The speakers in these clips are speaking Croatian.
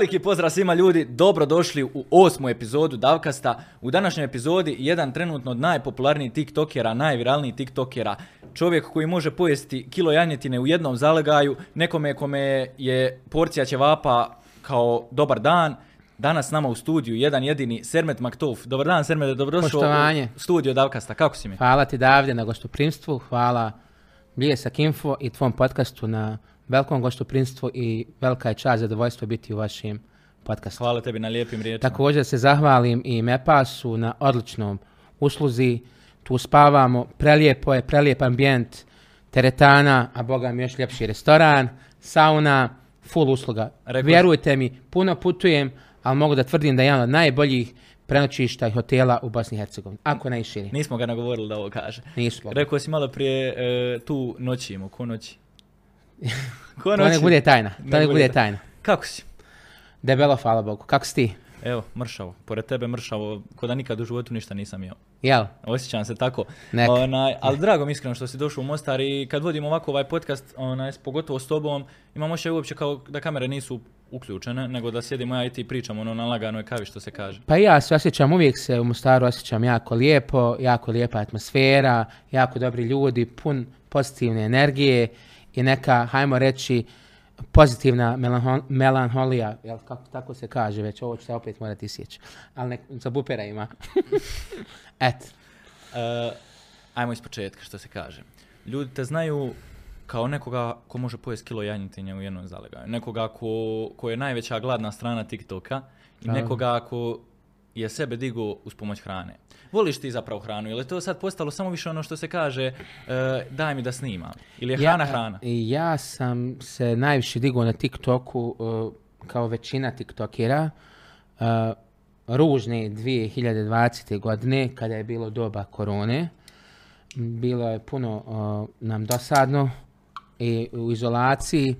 Veliki pozdrav svima ljudi, dobrodošli u osmu epizodu Davkasta. U današnjoj epizodi jedan trenutno od najpopularnijih tiktokera, najviralnijih tiktokera, čovjek koji može pojesti kilo janjetine u jednom zalegaju, nekome kome je porcija ćevapa kao dobar dan, Danas s nama u studiju jedan jedini Sermet Maktov. Dobar dan Sermet, dobrodošao Poštovanje. u studio Davkasta. Kako si mi? Hvala ti Davide na gostoprimstvu, hvala Bljesak Info i tvom podcastu na velikom gostoprimstvu i velika je čast zadovoljstvo biti u vašem podcastu. Hvala tebi na lijepim riječima. Također se zahvalim i Mepasu na odličnom usluzi. Tu spavamo, prelijepo je, prelijep ambijent, teretana, a boga mi još ljepši restoran, sauna, full usluga. Vjerujte mi, puno putujem, ali mogu da tvrdim da je jedan od najboljih prenoćišta i hotela u Bosni i Hercegovini, ako ne i širi. Nismo ga nagovorili da ovo kaže. Nisu mogli. Rekao si malo prije, e, tu noćimo, ko noći? Ko To nek bude tajna, to Nek nek bude bude ta- tajna. Kako si? Debelo, hvala Bogu. Kako si ti? Evo, mršavo. Pored tebe mršavo, ko da nikad u životu ništa nisam jeo. Jel? Osjećam se tako. Neka. Onaj, ali drago mi iskreno što si došao u Mostar i kad vodim ovako ovaj podcast, onaj, pogotovo s tobom, imam ošće uopće kao da kamere nisu uključene, nego da sjedimo ja i ti pričamo ono na laganoj kavi što se kaže. Pa ja se osjećam, uvijek se u Mostaru osjećam jako lijepo, jako lijepa atmosfera, jako dobri ljudi, pun pozitivne energije i neka, hajmo reći, pozitivna melanho- melanholija, jel kako tako se kaže već, ovo ću se opet morati isjeći, ali nek, za bupera ima. Et, E, ajmo iz početka što se kaže. Ljudi te znaju kao nekoga ko može pojesti kilo janjetinje u jednom zalegaju. Nekoga ko, ko je najveća gladna strana TikToka i nekoga ko je sebe digao uz pomoć hrane. Voliš ti zapravo hranu? Je li to sad postalo samo više ono što se kaže e, daj mi da snimam? Ili je hrana hrana? I ja sam se najviše digao na TikToku uh, kao većina TikTokera uh, ružne 2020. godine kada je bilo doba korone. Bilo je puno uh, nam dosadno i u izolaciji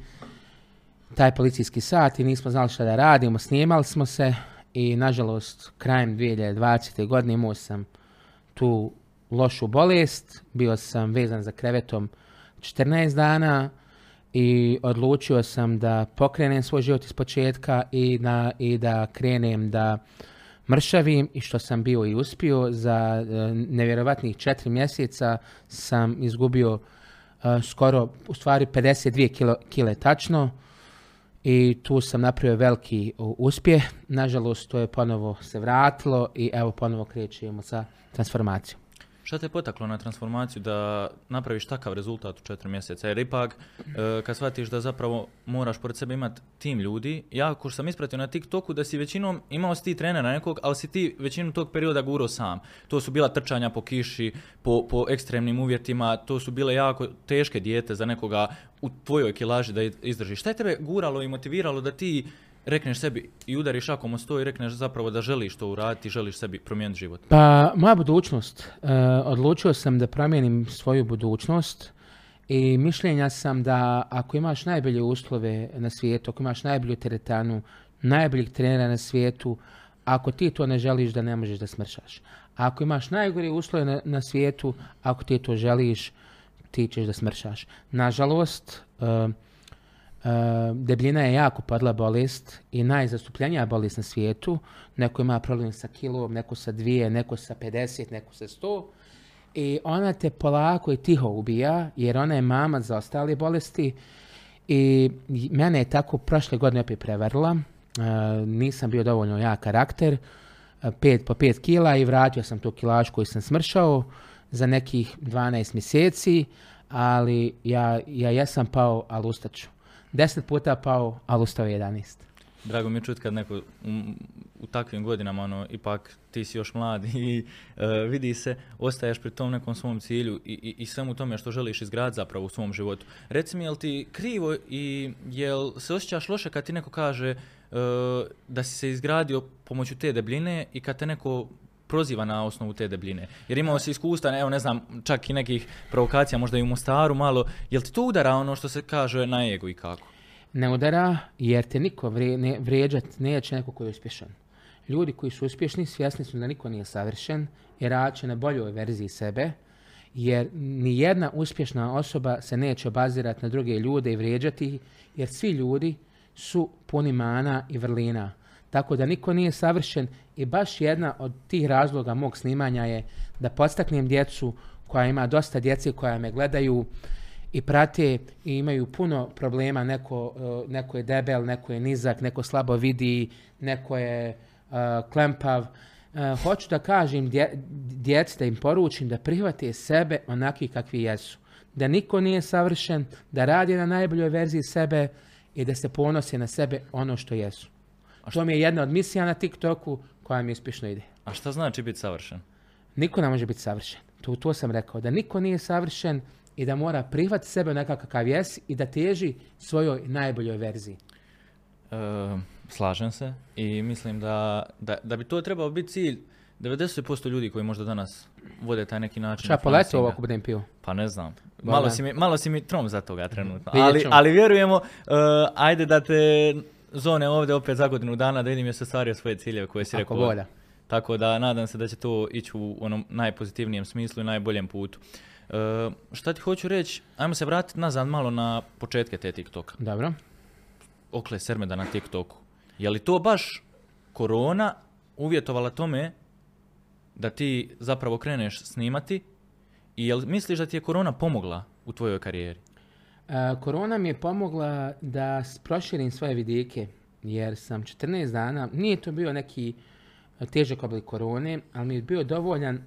taj policijski sat i nismo znali šta da radimo, snimali smo se i nažalost krajem 2020. godine imao sam tu lošu bolest, bio sam vezan za krevetom 14 dana i odlučio sam da pokrenem svoj život iz početka i, na, i da krenem da mršavim i što sam bio i uspio. Za e, nevjerovatnih četiri mjeseca sam izgubio e, skoro, u stvari 52 kilo, kile tačno i tu sam napravio veliki uspjeh. Nažalost, to je ponovo se vratilo i evo ponovo krećemo sa transformacijom. Šta te potaklo na transformaciju da napraviš takav rezultat u četiri mjeseca? Jer ipak, e, kad shvatiš da zapravo moraš pored sebe imati tim ljudi, ja ko što sam ispratio na TikToku da si većinom, imao si ti trenera nekog, ali si ti većinu tog perioda gurao sam. To su bila trčanja po kiši, po, po ekstremnim uvjetima, to su bile jako teške dijete za nekoga u tvojoj kilaži da izdržiš. Šta je tebe guralo i motiviralo da ti rekneš sebi i udariš šakom o sto rekneš zapravo da želiš to uraditi, želiš sebi promijeniti život? Pa, moja budućnost. E, odlučio sam da promijenim svoju budućnost i mišljenja sam da ako imaš najbolje uslove na svijetu, ako imaš najbolju teretanu, najboljih trenera na svijetu, ako ti to ne želiš da ne možeš da smršaš. Ako imaš najgore uslove na, svijetu, ako ti to želiš, ti ćeš da smršaš. Nažalost, e, debljina je jako podla bolest i najzastupljenija bolest na svijetu. Neko ima problem sa kilom, neko sa dvije, neko sa 50, neko sa 100. I ona te polako i tiho ubija, jer ona je mama za ostale bolesti. I mene je tako prošle godine opet prevarila. Uh, nisam bio dovoljno jak karakter. Uh, pet po 5 kila i vratio sam tu kilaž koju sam smršao za nekih 12 mjeseci. Ali ja, ja jesam pao, ali ustaću. 10 puta pao, ali ustao je 11. Drago mi je čuti kad neko u, u takvim godinama, ono, ipak ti si još mlad i e, vidi se, ostaješ pri tom nekom svom cilju i, i, i svemu tome što želiš izgraditi zapravo u svom životu. Reci mi, jel ti krivo i jel se osjećaš loše kad ti neko kaže e, da si se izgradio pomoću te debljine i kad te neko proziva na osnovu te debljine. Jer imao si iskustva, evo ne znam, čak i nekih provokacija, možda i u Mostaru malo. Jel ti to udara ono što se kaže na ego i kako? Ne udara jer te niko vre, ne, vrijeđat neće neko koji je uspješan. Ljudi koji su uspješni svjesni su da niko nije savršen i na boljoj verziji sebe jer ni jedna uspješna osoba se neće obazirati na druge ljude i vrijeđati ih, jer svi ljudi su puni mana i vrlina. Tako da niko nije savršen i baš jedna od tih razloga mog snimanja je da podstaknem djecu koja ima dosta djece koja me gledaju i prate i imaju puno problema. Neko, uh, neko je debel, neko je nizak, neko slabo vidi, neko je uh, klempav. Uh, hoću da kažem dje, djeci da im poručim da prihvate sebe onaki kakvi jesu. Da niko nije savršen, da radi na najboljoj verziji sebe i da se ponose na sebe ono što jesu. To mi je jedna od misija na TikToku koja mi uspješno ide. A šta znači biti savršen? Niko ne može biti savršen. To, to sam rekao. Da niko nije savršen i da mora prihvatiti sebe onakav kakav jesi i da teži svojoj najboljoj verziji. E, slažem se i mislim da, da, da bi to trebao biti cilj 90% ljudi koji možda danas vode taj neki način. Šta, poletu ovo ako budem pio? Pa ne znam. Malo si, mi, malo si mi trom za toga trenutno. Ali, ali vjerujemo, uh, ajde da te zone ovdje opet za godinu dana da vidim je se ostvario svoje ciljeve koje si rekao. volja. Tako da nadam se da će to ići u onom najpozitivnijem smislu i najboljem putu. Uh, šta ti hoću reći, ajmo se vratiti nazad malo na početke te TikToka. Dobro. Okle Sermeda na TikToku. Je li to baš korona uvjetovala tome da ti zapravo kreneš snimati i jel misliš da ti je korona pomogla u tvojoj karijeri? Korona mi je pomogla da proširim svoje vidike, jer sam 14 dana, nije to bio neki težak oblik korone, ali mi je bio dovoljan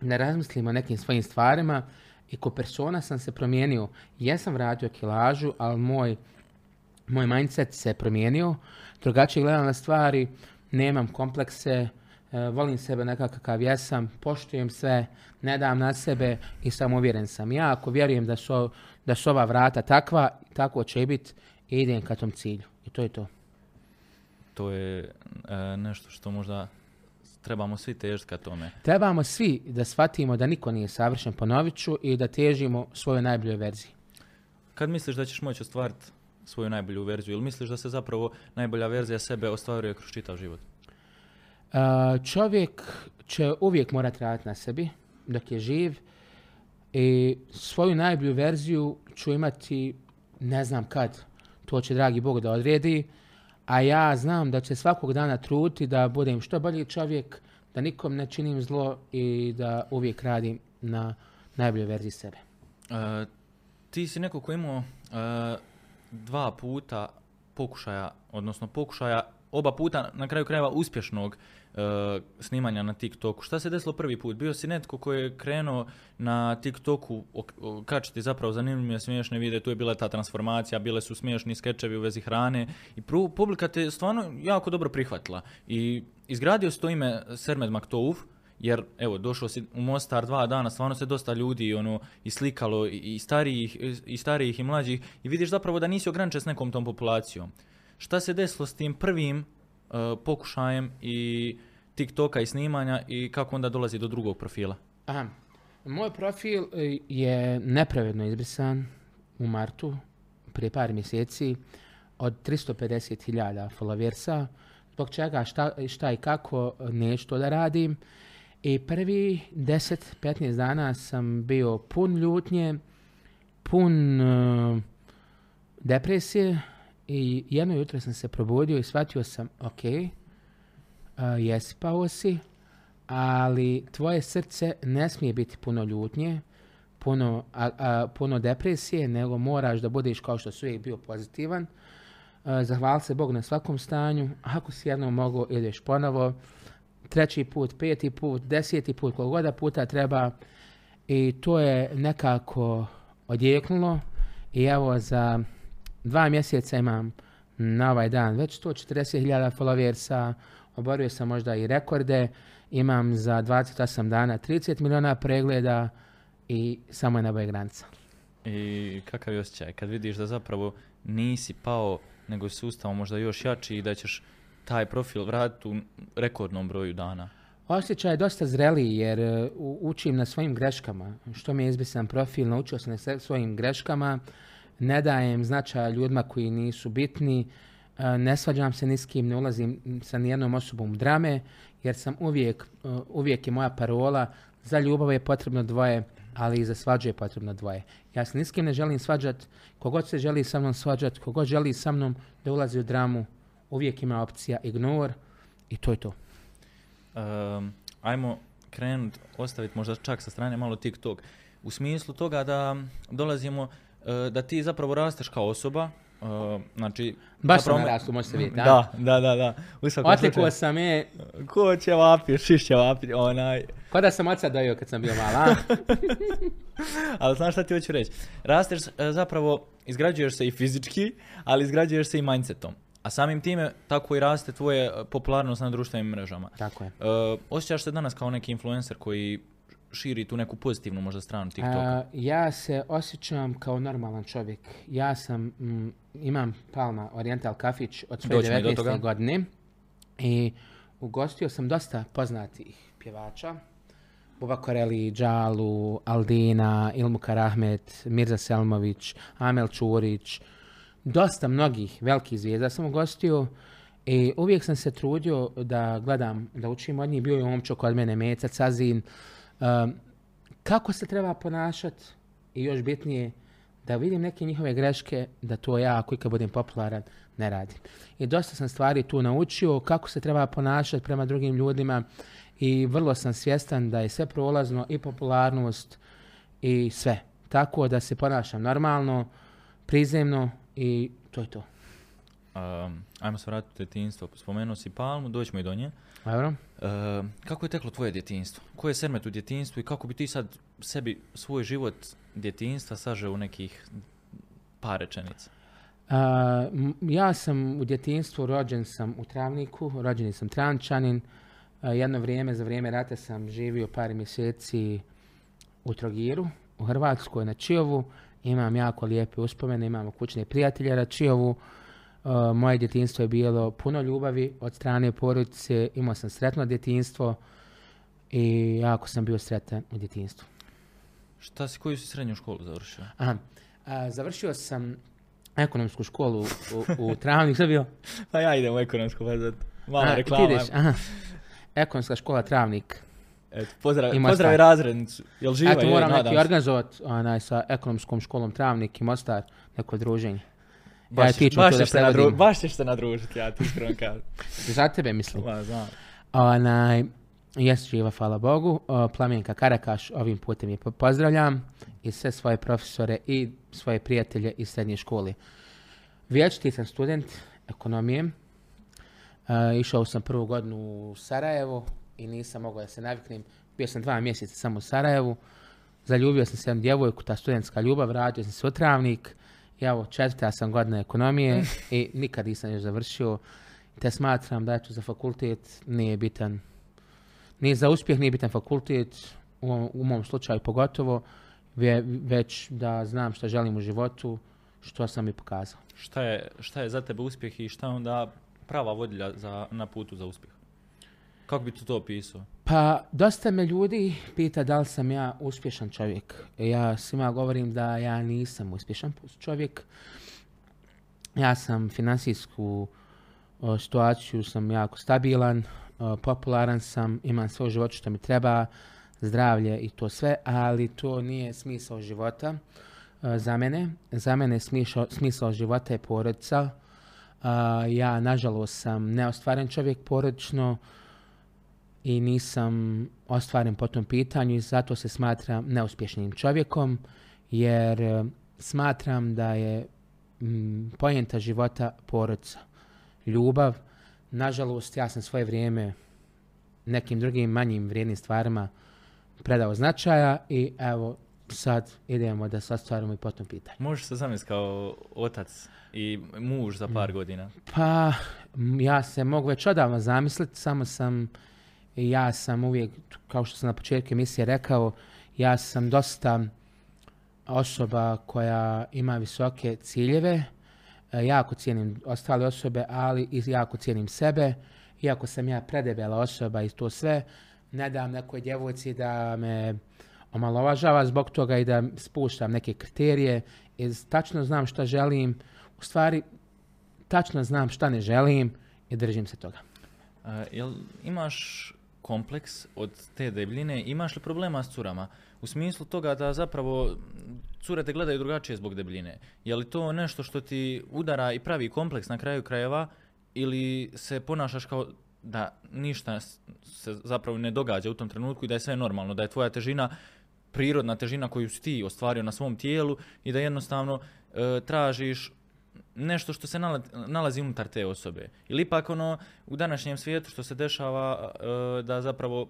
da razmislim o nekim svojim stvarima i ko persona sam se promijenio. Jesam vratio kilažu, ali moj, moj mindset se promijenio. Drugačije gledam na stvari, nemam komplekse, volim sebe nekakav kakav jesam, poštujem sve, ne dam na sebe i sam uvjeren sam. Ja ako vjerujem da su, da su ova vrata takva, tako će biti i idem ka tom cilju. I to je to. To je e, nešto što možda trebamo svi težiti ka tome. Trebamo svi da shvatimo da niko nije savršen, ponovit ću, i da težimo svojoj najboljoj verziji. Kad misliš da ćeš moći ostvariti svoju najbolju verziju ili misliš da se zapravo najbolja verzija sebe ostvaruje kroz čitav život? Uh, čovjek će uvijek morati raditi na sebi dok je živ i svoju najbolju verziju ću imati ne znam kad. To će dragi Bog da odredi. A ja znam da će svakog dana truti da budem što bolji čovjek, da nikom ne činim zlo i da uvijek radim na najboljoj verziji sebe. E, ti si neko ko je imao e, dva puta pokušaja, odnosno pokušaja oba puta na kraju krajeva uspješnog snimanja na TikToku. Šta se desilo prvi put? Bio si netko koji je krenuo na TikToku kačiti zapravo zanimljive smiješne videe, tu je bila ta transformacija, bile su smiješni skečevi u vezi hrane i publika te stvarno jako dobro prihvatila. I izgradio si to ime Sermed Maktouf, jer evo došao si u Mostar dva dana, stvarno se dosta ljudi ono i slikalo i, starijih i starijih i mlađih i vidiš zapravo da nisi ograničen s nekom tom populacijom. Šta se desilo s tim prvim pokušajem i TikToka i snimanja i kako onda dolazi do drugog profila? Aha. Moj profil e, je nepravedno izbrisan u martu, prije par mjeseci, od 350.000 followersa, zbog čega šta, šta i kako neću to da radim. I prvi 10-15 dana sam bio pun ljutnje, pun e, depresije i jedno jutro sam se probudio i shvatio sam, ok, uh, jesi pao si, ali tvoje srce ne smije biti puno ljutnje, puno, a, a, puno depresije, nego moraš da budeš kao što si uvijek bio pozitivan. Uh, zahvali se Bog na svakom stanju. Ako si jednom mogu, ideš ponovo. Treći put, peti put, deseti put, koliko god puta treba. I to je nekako odjeknulo. I evo za dva mjeseca imam na ovaj dan već 140.000 followersa, oborio sam možda i rekorde, imam za 28 dana 30 miliona pregleda i samo je je granica. I kakav je osjećaj kad vidiš da zapravo nisi pao, nego je sustav možda još jači i da ćeš taj profil vratiti u rekordnom broju dana? Osjećaj je dosta zreliji jer e, učim na svojim greškama. Što mi je izbrisan profil, naučio sam na svojim greškama, ne dajem značaja ljudima koji nisu bitni, e, ne svađam se ni s kim, ne ulazim sa nijednom osobom u drame, jer sam uvijek, e, uvijek je moja parola, za ljubav je potrebno dvoje, ali i za svađu je potrebno dvoje. Ja se ni s kim ne želim svađat, kogod se želi sa mnom svađat, kogod želi sa mnom da ulazi u dramu, uvijek ima opcija ignore i to je to. Um, ajmo krenut, ostaviti možda čak sa strane malo TikTok. U smislu toga da dolazimo, da ti zapravo rasteš kao osoba, e, znači... Baš zapravo sam me- narastu, može se vidjeti? Da, da, da, da. Slučaju, sam je, ko će vapio, šiš će onaj. ko da sam oca dojio kad sam bio mala? Ali znaš šta ti hoću reći? Rasteš e, zapravo, izgrađuješ se i fizički, ali izgrađuješ se i mindsetom. A samim time tako i raste tvoje e, popularnost na društvenim mrežama. Tako je. E, osjećaš se danas kao neki influencer koji širi tu neku pozitivnu možda stranu TikToka? Ja se osjećam kao normalan čovjek. Ja sam, mm, imam Palma Oriental kafić od svoje Doćemo i do 19. toga. godine i ugostio sam dosta poznatih pjevača. Buba Koreli, Džalu, Aldina, Ilmukar Ahmet, Mirza Selmović, Amel Čurić, dosta mnogih velikih zvijezda sam ugostio i uvijek sam se trudio da gledam, da učim od njih. Bio je omčo kod mene, Meca, Cazin, um, kako se treba ponašati i još bitnije da vidim neke njihove greške, da to ja ako ikad budem popularan ne radim. I dosta sam stvari tu naučio kako se treba ponašati prema drugim ljudima i vrlo sam svjestan da je sve prolazno i popularnost i sve. Tako da se ponašam normalno, prizemno i to je to. Um, ajmo se vratiti u djetinjstvo. Spomenuo si Palmu, doćemo i do nje. Dobro? Um, kako je teklo tvoje djetinjstvo? Koji je sermet u djetinjstvu i kako bi ti sad sebi svoj život djetinjstva sažeo u nekih par rečenica? M- ja sam u djetinstvu rođen sam u Travniku, rođeni sam Trančanin. A, jedno vrijeme, za vrijeme rata sam živio par mjeseci u Trogiru, u Hrvatskoj, na Čiovu. Imam jako lijepe uspomene, imamo kućne prijatelje na Čiovu. A, moje djetinstvo je bilo puno ljubavi od strane porodice, imao sam sretno djetinstvo i jako sam bio sretan u djetinstvu. Šta si, koju si srednju školu završio? Aha, a, završio sam ekonomsku školu u, u Travniku, što je bio? Pa ja idem u ekonomsku vezat. Mala A, ti reklama. ideš, aha. Ekonomska škola Travnik. Eto, pozdrav, I pozdravi Mostar. razrednicu. Jel živa? Eto, moram neki organizovat onaj, sa ekonomskom školom Travnik i Mostar, neko druženje. Baš, Ja ćeš- baš, ćeš se nadru- baš ćeš se nadružiti, ja ti iskreno kažem. Za tebe mislim. Ma, znam. Onaj, jes živa, hvala Bogu. O, Plamenka Karakaš, ovim putem je po- pozdravljam i sve svoje profesore i svoje prijatelje iz srednje škole. Vječiti sam student ekonomije. E, išao sam prvu godinu u Sarajevo i nisam mogao da se naviknem. Bio sam dva mjeseca samo u Sarajevu. Zaljubio sam se jednu djevojku, ta studentska ljubav, vratio sam se u Travnik. I evo, četvrta sam godina ekonomije i nikad nisam još završio. Te smatram da eto za fakultet nije bitan, nije za uspjeh nije bitan fakultet, u, mom- u mom slučaju pogotovo, ve- već da znam što želim u životu, što sam i pokazao. Šta je, šta je za tebe uspjeh i šta je onda prava vodilja za, na putu za uspjeh? Kako bi ti to opisao? Pa, dosta me ljudi pita da li sam ja uspješan čovjek. Ja svima govorim da ja nisam uspješan čovjek. Ja sam financijsku situaciju, sam jako stabilan, popularan sam, imam sve u životu što mi treba, zdravlje i to sve, ali to nije smisao života e, za mene. Za mene smisao, smisao života je porodica. Ja, nažalost, sam neostvaren čovjek porodično, i nisam ostvaren po tom pitanju i zato se smatram neuspješnim čovjekom jer e, smatram da je mm, pojenta života porodica, ljubav. Nažalost, ja sam svoje vrijeme nekim drugim manjim vrijednim stvarima predao značaja i evo sad idemo da se ostvarimo i po tom pitanju. Možeš se zamisliti kao otac i muž za Mm. par godina. Pa, ja se mogu već odavno zamisliti, samo sam, ja sam uvijek, kao što sam na početku emisije rekao, ja sam dosta osoba koja ima visoke ciljeve, e, jako cijenim ostale osobe, ali i jako cijenim sebe, iako sam ja predebela osoba i to sve, ne dam nekoj djevojci da me omalovažava zbog toga i da spuštam neke kriterije, jer tačno znam šta želim, u stvari tačno znam šta ne želim i držim se toga. A, jel imaš kompleks od te debljine, imaš li problema s curama? u smislu toga da zapravo cure te gledaju drugačije zbog debljine. Je li to nešto što ti udara i pravi kompleks na kraju krajeva ili se ponašaš kao da ništa se zapravo ne događa u tom trenutku i da je sve normalno, da je tvoja težina prirodna težina koju si ti ostvario na svom tijelu i da jednostavno e, tražiš nešto što se nala- nalazi unutar te osobe. Ili ipak ono u današnjem svijetu što se dešava e, da zapravo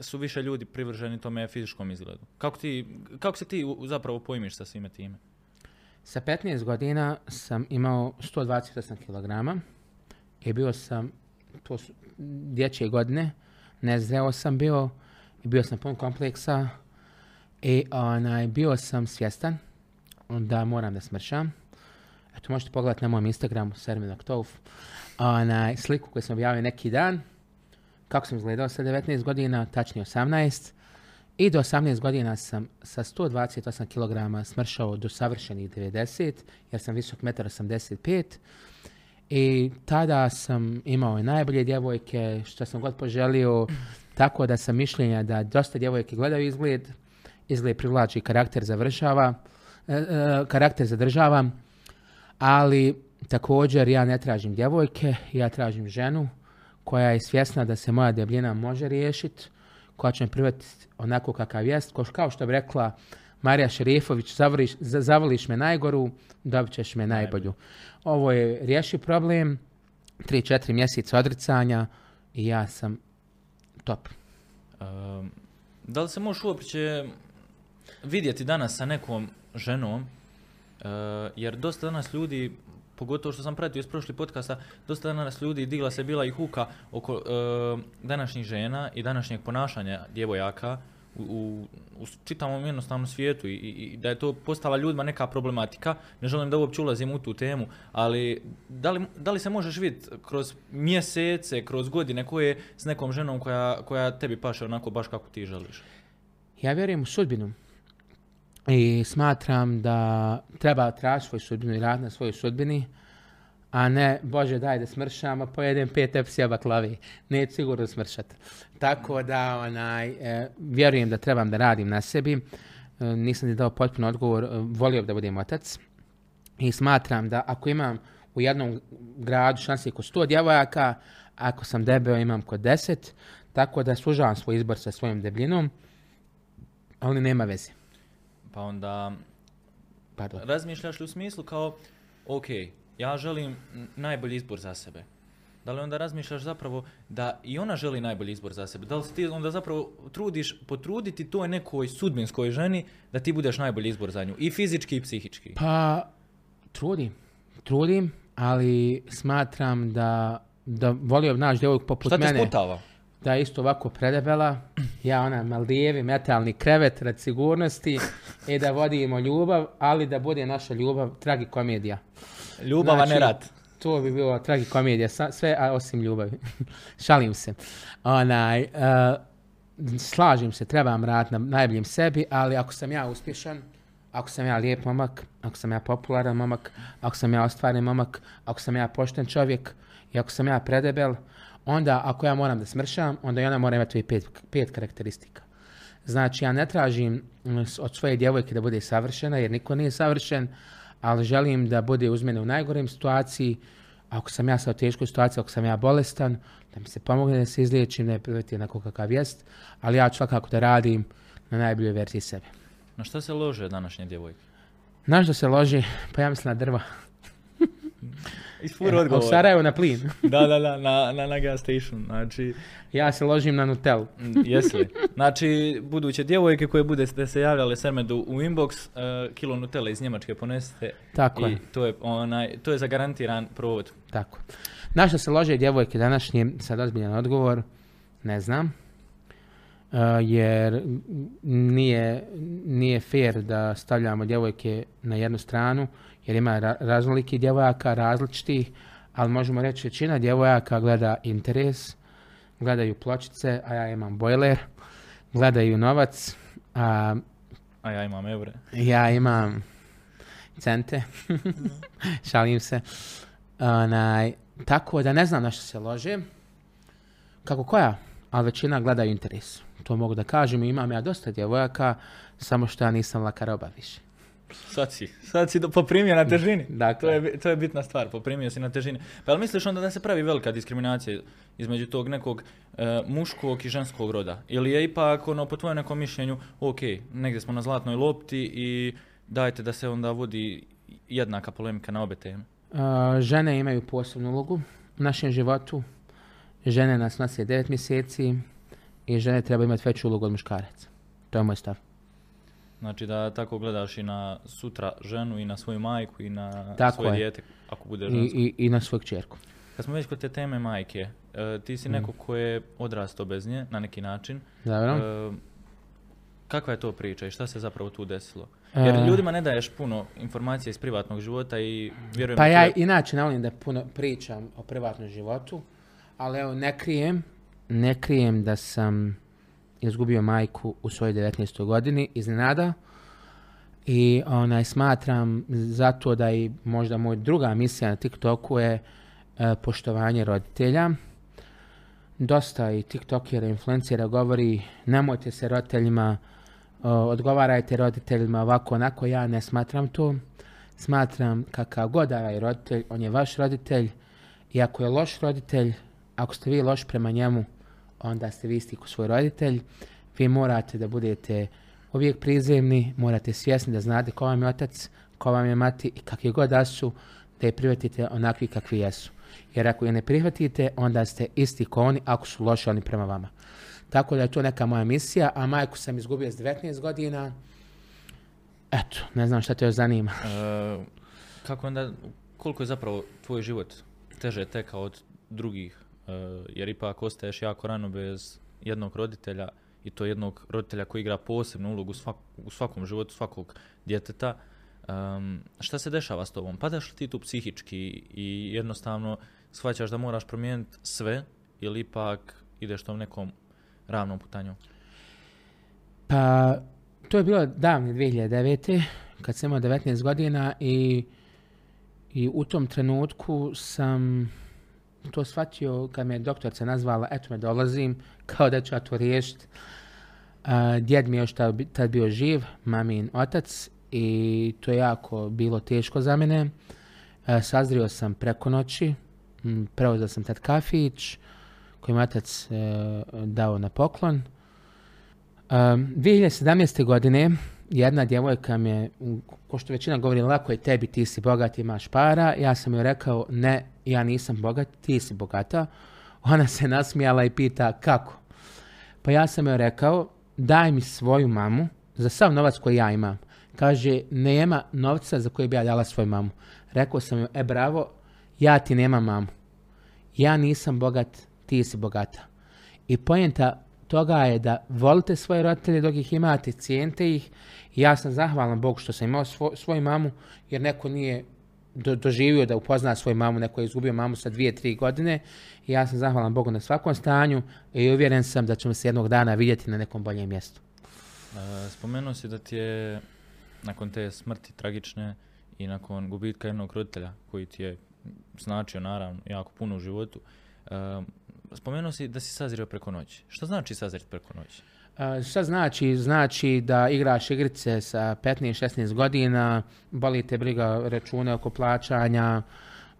su više ljudi privrženi tome fizičkom izgledu. Kako, ti, kako se ti zapravo pojmiš sa svime time? Sa 15 godina sam imao 128 kg i bio sam, to su dječje godine, nezreo sam bio i bio sam pun kompleksa i onaj, bio sam svjestan da moram da smršam. Eto, možete pogledati na mom Instagramu, Sermin Oktof, onaj, sliku koju sam objavio neki dan, kako sam izgledao sa 19 godina, tačnije 18. I do 18 godina sam sa 128 kg smršao do savršenih 90, jer sam visok 1,85 m. I tada sam imao i najbolje djevojke, što sam god poželio, tako da sam mišljenja da dosta djevojke gledaju izgled, izgled privlači, karakter završava, e, e, karakter zadržava, ali također ja ne tražim djevojke, ja tražim ženu koja je svjesna da se moja debljina može riješiti, koja će me prihvatiti onako kakav jest, kao što bi rekla Marija Šerifović, zavoliš, za- zavoliš me najgoru, dobit ćeš me najbolju. Ovo je riješi problem, 3-4 mjeseca odricanja i ja sam top. Um, da li se možeš uopće vidjeti danas sa nekom ženom, jer dosta danas ljudi, pogotovo što sam pratio iz prošlih podcasta, dosta danas ljudi digla se bila i huka oko uh, današnjih žena i današnjeg ponašanja djevojaka u, u, u čitavom jednostavnom svijetu i, i da je to postala ljudima neka problematika. Ne želim da uopće ulazim u tu temu, ali da li, da li se možeš vidjeti kroz mjesece, kroz godine koje s nekom ženom koja, koja tebi paše onako baš kako ti želiš? Ja vjerujem u sudbinu i smatram da treba tražiti svoju sudbinu i raditi na svojoj sudbini, a ne, Bože daj da smršam, a pojedem pet epsija baklavi. Neću sigurno smršat. Tako da, onaj, e, vjerujem da trebam da radim na sebi. E, nisam ti dao potpuno odgovor, e, volio bi da budem otac. I smatram da ako imam u jednom gradu šanse kod 100 djevojaka, ako sam debeo imam kod 10, tako da sužavam svoj izbor sa svojom debljinom, ali nema veze. Pa onda Pardon. razmišljaš li u smislu kao, ok, ja želim najbolji izbor za sebe. Da li onda razmišljaš zapravo da i ona želi najbolji izbor za sebe? Da li se ti onda zapravo trudiš potruditi toj nekoj sudbinskoj ženi da ti budeš najbolji izbor za nju? I fizički i psihički. Pa, trudim. Trudim, ali smatram da, da volio bi naći djevojku poput Šta te mene. sputava? Da je isto ovako predebela. Ja ona Maldijevi, metalni krevet rad sigurnosti i da vodimo ljubav, ali da bude naša ljubav tragikomedija. Ljubava Znači, ne rat. To bi bilo tragikomedija, sve a osim ljubavi. Šalim se. Onaj, uh, slažem se, trebam raditi na najboljem sebi, ali ako sam ja uspješan, ako sam ja lijep momak, ako sam ja popularan momak, ako sam ja ostvaren momak, ako sam ja pošten čovjek i ako sam ja predebel, onda ako ja moram da smršam, onda i ona mora imati pet, pet karakteristika. Znači, ja ne tražim mm, od svoje djevojke da bude savršena, jer niko nije savršen, ali želim da bude uz mene u najgorem situaciji. Ako sam ja sad u teškoj situaciji, ako sam ja bolestan, da mi se pomogne da se izliječim, je priveti onako kakav jest, ali ja ću svakako da radim na najboljoj verziji sebe. Na šta se lože današnje djevojke? Znaš da se loži, pa ja mislim na drva. Isfur A u Sarajevu na plin. da, da, da, na, na, na gas station. Znači, Ja se ložim na Nutellu. Mm, Jesi li? Znači, buduće djevojke koje budete se javljale Sermedu u inbox, uh, kilo Nutella iz Njemačke ponesite Tako i je. to je, onaj, to je zagarantiran provod. Tako. Na što se lože djevojke današnje, sad ozbiljan odgovor, ne znam. Uh, jer nije, nije fair da stavljamo djevojke na jednu stranu, jer ima ra- raznolikih djevojaka, različitih, ali možemo reći većina djevojaka gleda interes, gledaju pločice, a ja imam bojler, gledaju novac, a A ja imam eure. ja imam cente, šalim se. Onaj, tako da ne znam na što se lože. Kako koja, ali većina gledaju interes. to mogu da kažem. Imam ja dosta djevojaka, samo što ja nisam laka roba više. Sad si, sad si do, poprimio na težini. Dakle. To je, to je bitna stvar, poprimio si na težini. Pa jel misliš onda da se pravi velika diskriminacija između tog nekog e, muškog i ženskog roda? Ili je ipak, ono, po tvojem nekom mišljenju, ok, negdje smo na zlatnoj lopti i dajte da se onda vodi jednaka polemika na obe teme? A, žene imaju posebnu ulogu u našem životu. Žene nas nose 9 mjeseci i žene treba imati veću ulogu od muškaraca. To je moj stav. Znači da tako gledaš i na sutra ženu i na svoju majku i na Tako svoje je. dijete ako bude I, žensko. i, i na svoju kćerku. Kad smo već kod te teme majke, e, ti si neko ko je odrastao bez nje na neki način. Dobro? E, kakva je to priča i šta se zapravo tu desilo? Jer E, ljudima ne daješ puno informacija iz privatnog života i vjerujem Pa ja je- inače ne volim da puno pričam o privatnom životu, ali evo ne krijem, ne krijem da sam izgubio majku u svojoj 19. godini iznenada i onaj, smatram zato da i možda moj druga misija na TikToku je e, poštovanje roditelja. Dosta i TikTokera, influencera govori nemojte se roditeljima, o, odgovarajte roditeljima ovako onako, ja ne smatram to. Smatram kakav god je roditelj, on je vaš roditelj i ako je loš roditelj, ako ste vi loš prema njemu, onda ste vi isti ko svoj roditelj. Vi morate da budete uvijek prizemni, morate svjesni da znate ko vam je otac, ko vam je mati i kakvi god da su, da je prihvatite onakvi kakvi jesu. Jer ako je ne prihvatite, onda ste isti ko oni ako su loši oni prema vama. Tako da je to neka moja misija, a majku sam izgubio s 19 godina. Eto, ne znam šta te još zanima. E, kako onda, koliko je zapravo tvoj život teže tekao od drugih? E, jer ipak ostaješ jako rano bez jednog roditelja i to jednog roditelja koji igra posebnu ulogu u, svak- u svakom životu svakog djeteta. Em, šta se dešava s tobom? Padaš li ti tu psihički i jednostavno shvaćaš da moraš promijeniti sve ili ipak ideš tom nekom ravnom putanjom? Pa, to je bilo davne 2009. kad sam imao 19 godina i, i u tom trenutku sam to shvatio kad me doktorca nazvala, eto me dolazim, kao da ću ja to riješiti. Djed mi je još tad, bi- tad bio živ, mamin otac i to je jako bilo teško za mene. Sazrio sam preko noći, preuzeo sam tad kafić koji mi otac e, dao na poklon. Um, 2017. godine jedna djevojka mi je, ko što većina govori, lako je tebi, ti si bogat, imaš para. Ja sam joj rekao, ne, ja nisam bogat, ti si bogata. Ona se nasmijala i pita, kako? Pa ja sam joj rekao, daj mi svoju mamu za sav novac koji ja imam. Kaže, nema novca za koji bi ja dala svoju mamu. Rekao sam joj, e bravo, ja ti nemam mamu. Ja nisam bogat, ti si bogata. I pojenta toga je da volite svoje roditelje dok ih imate, cijenite ih. Ja sam zahvalan Bogu što sam imao svo- svoju mamu, jer neko nije do- doživio da upozna svoju mamu, neko je izgubio mamu sa dvije, tri godine. I ja sam zahvalan Bogu na svakom stanju i uvjeren sam da ćemo se jednog dana vidjeti na nekom boljem mjestu. E, spomenuo si da ti je nakon te smrti tragične i nakon gubitka jednog roditelja koji ti je značio naravno jako puno u životu, e, spomenuo si da si sazrio preko noći. Što znači sazreti preko noći? A, Šta znači? Znači da igraš igrice sa 15-16 godina, boli te briga račune oko plaćanja,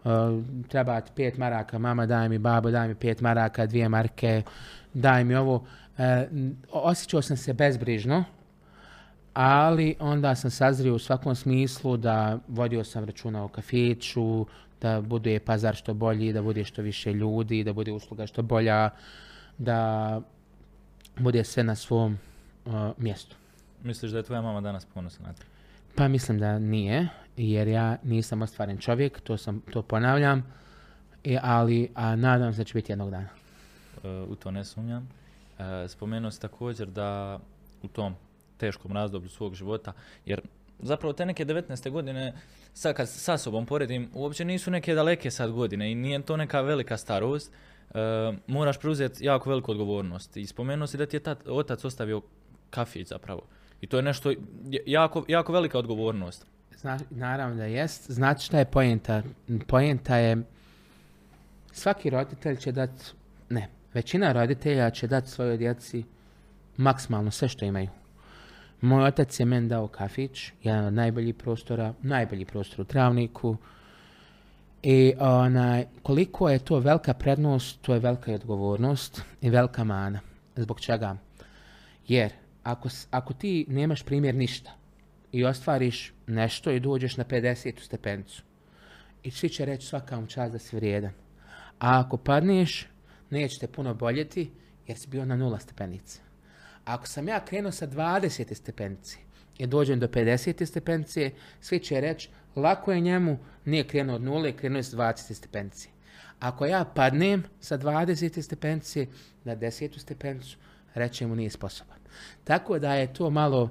a, treba ti pet maraka, mama daj mi, babo daj mi pet maraka, dvije marke, daj mi ovo. E, n- osjećao sam se bezbrižno, ali onda sam sazrio u svakom smislu da vodio sam računa o kafiću, da bude pazar što bolji, da bude što više ljudi, da bude usluga što bolja, da bude sve na svom uh, mjestu. Misliš da je tvoja mama danas ponosna na te? Pa mislim da nije, jer ja nisam ostvaren čovjek, to, sam, to ponavljam, i, ali a nadam se da će biti jednog dana. E, u to ne sumnjam. E, spomenuo si također da u tom teškom razdoblju svog života, jer zapravo te neke 19. godine, sad kad sa sobom poredim, uopće nisu neke daleke sad godine i nije to neka velika starost, e, moraš preuzeti jako veliku odgovornost. I spomenuo si da ti je tat, otac ostavio kafić zapravo. I to je nešto jako, jako velika odgovornost. Zna, naravno da jest. Znate šta je pojenta? Pojenta je svaki roditelj će dat, ne, većina roditelja će dati svojoj djeci maksimalno sve što imaju. Moj otac je meni dao kafić, jedan od najboljih prostora, najbolji prostor u Travniku. I onaj, koliko je to velika prednost, to je velika odgovornost i velika mana. Zbog čega? Jer ako, ako ti nemaš primjer ništa i ostvariš nešto i dođeš na 50. stepenicu i svi će reći svaka vam čast da si vrijedan. A ako padneš, neće te puno boljeti jer si bio na nula stepenice. Ako sam ja krenuo sa 20. stepenice i dođem do 50. stepenice, svi će reći lako je njemu, nije krenuo od nule, krenuo je sa 20. stepenice. Ako ja padnem sa 20. stepenice na 10. stepenicu, reće mu nije sposoban. Tako da je to malo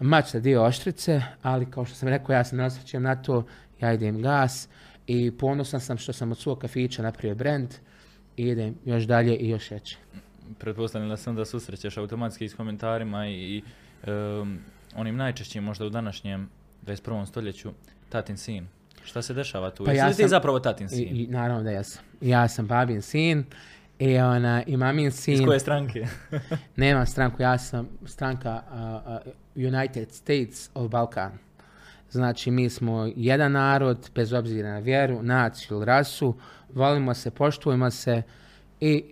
mač sa dio oštrice, ali kao što sam rekao, ja se ne osvrćem na to, ja idem gas i ponosan sam što sam od svog kafića napravio brand i idem još dalje i još veće. Pretpostavljam da se onda susrećeš automatski s komentarima i, i em, onim najčešćim možda u današnjem 21. stoljeću tatin sin. Šta se dešava tu? Pa ja ti sam- zapravo tatin I, sin? i naravno da jesam. Ja sam babin sin i, ona, i mamin sin. Iz koje stranke? Nemam stranku, ja sam stranka uh, uh, United States of Balkan. Znači, mi smo jedan narod, bez obzira na vjeru, naciju ili rasu, volimo se, poštujemo se i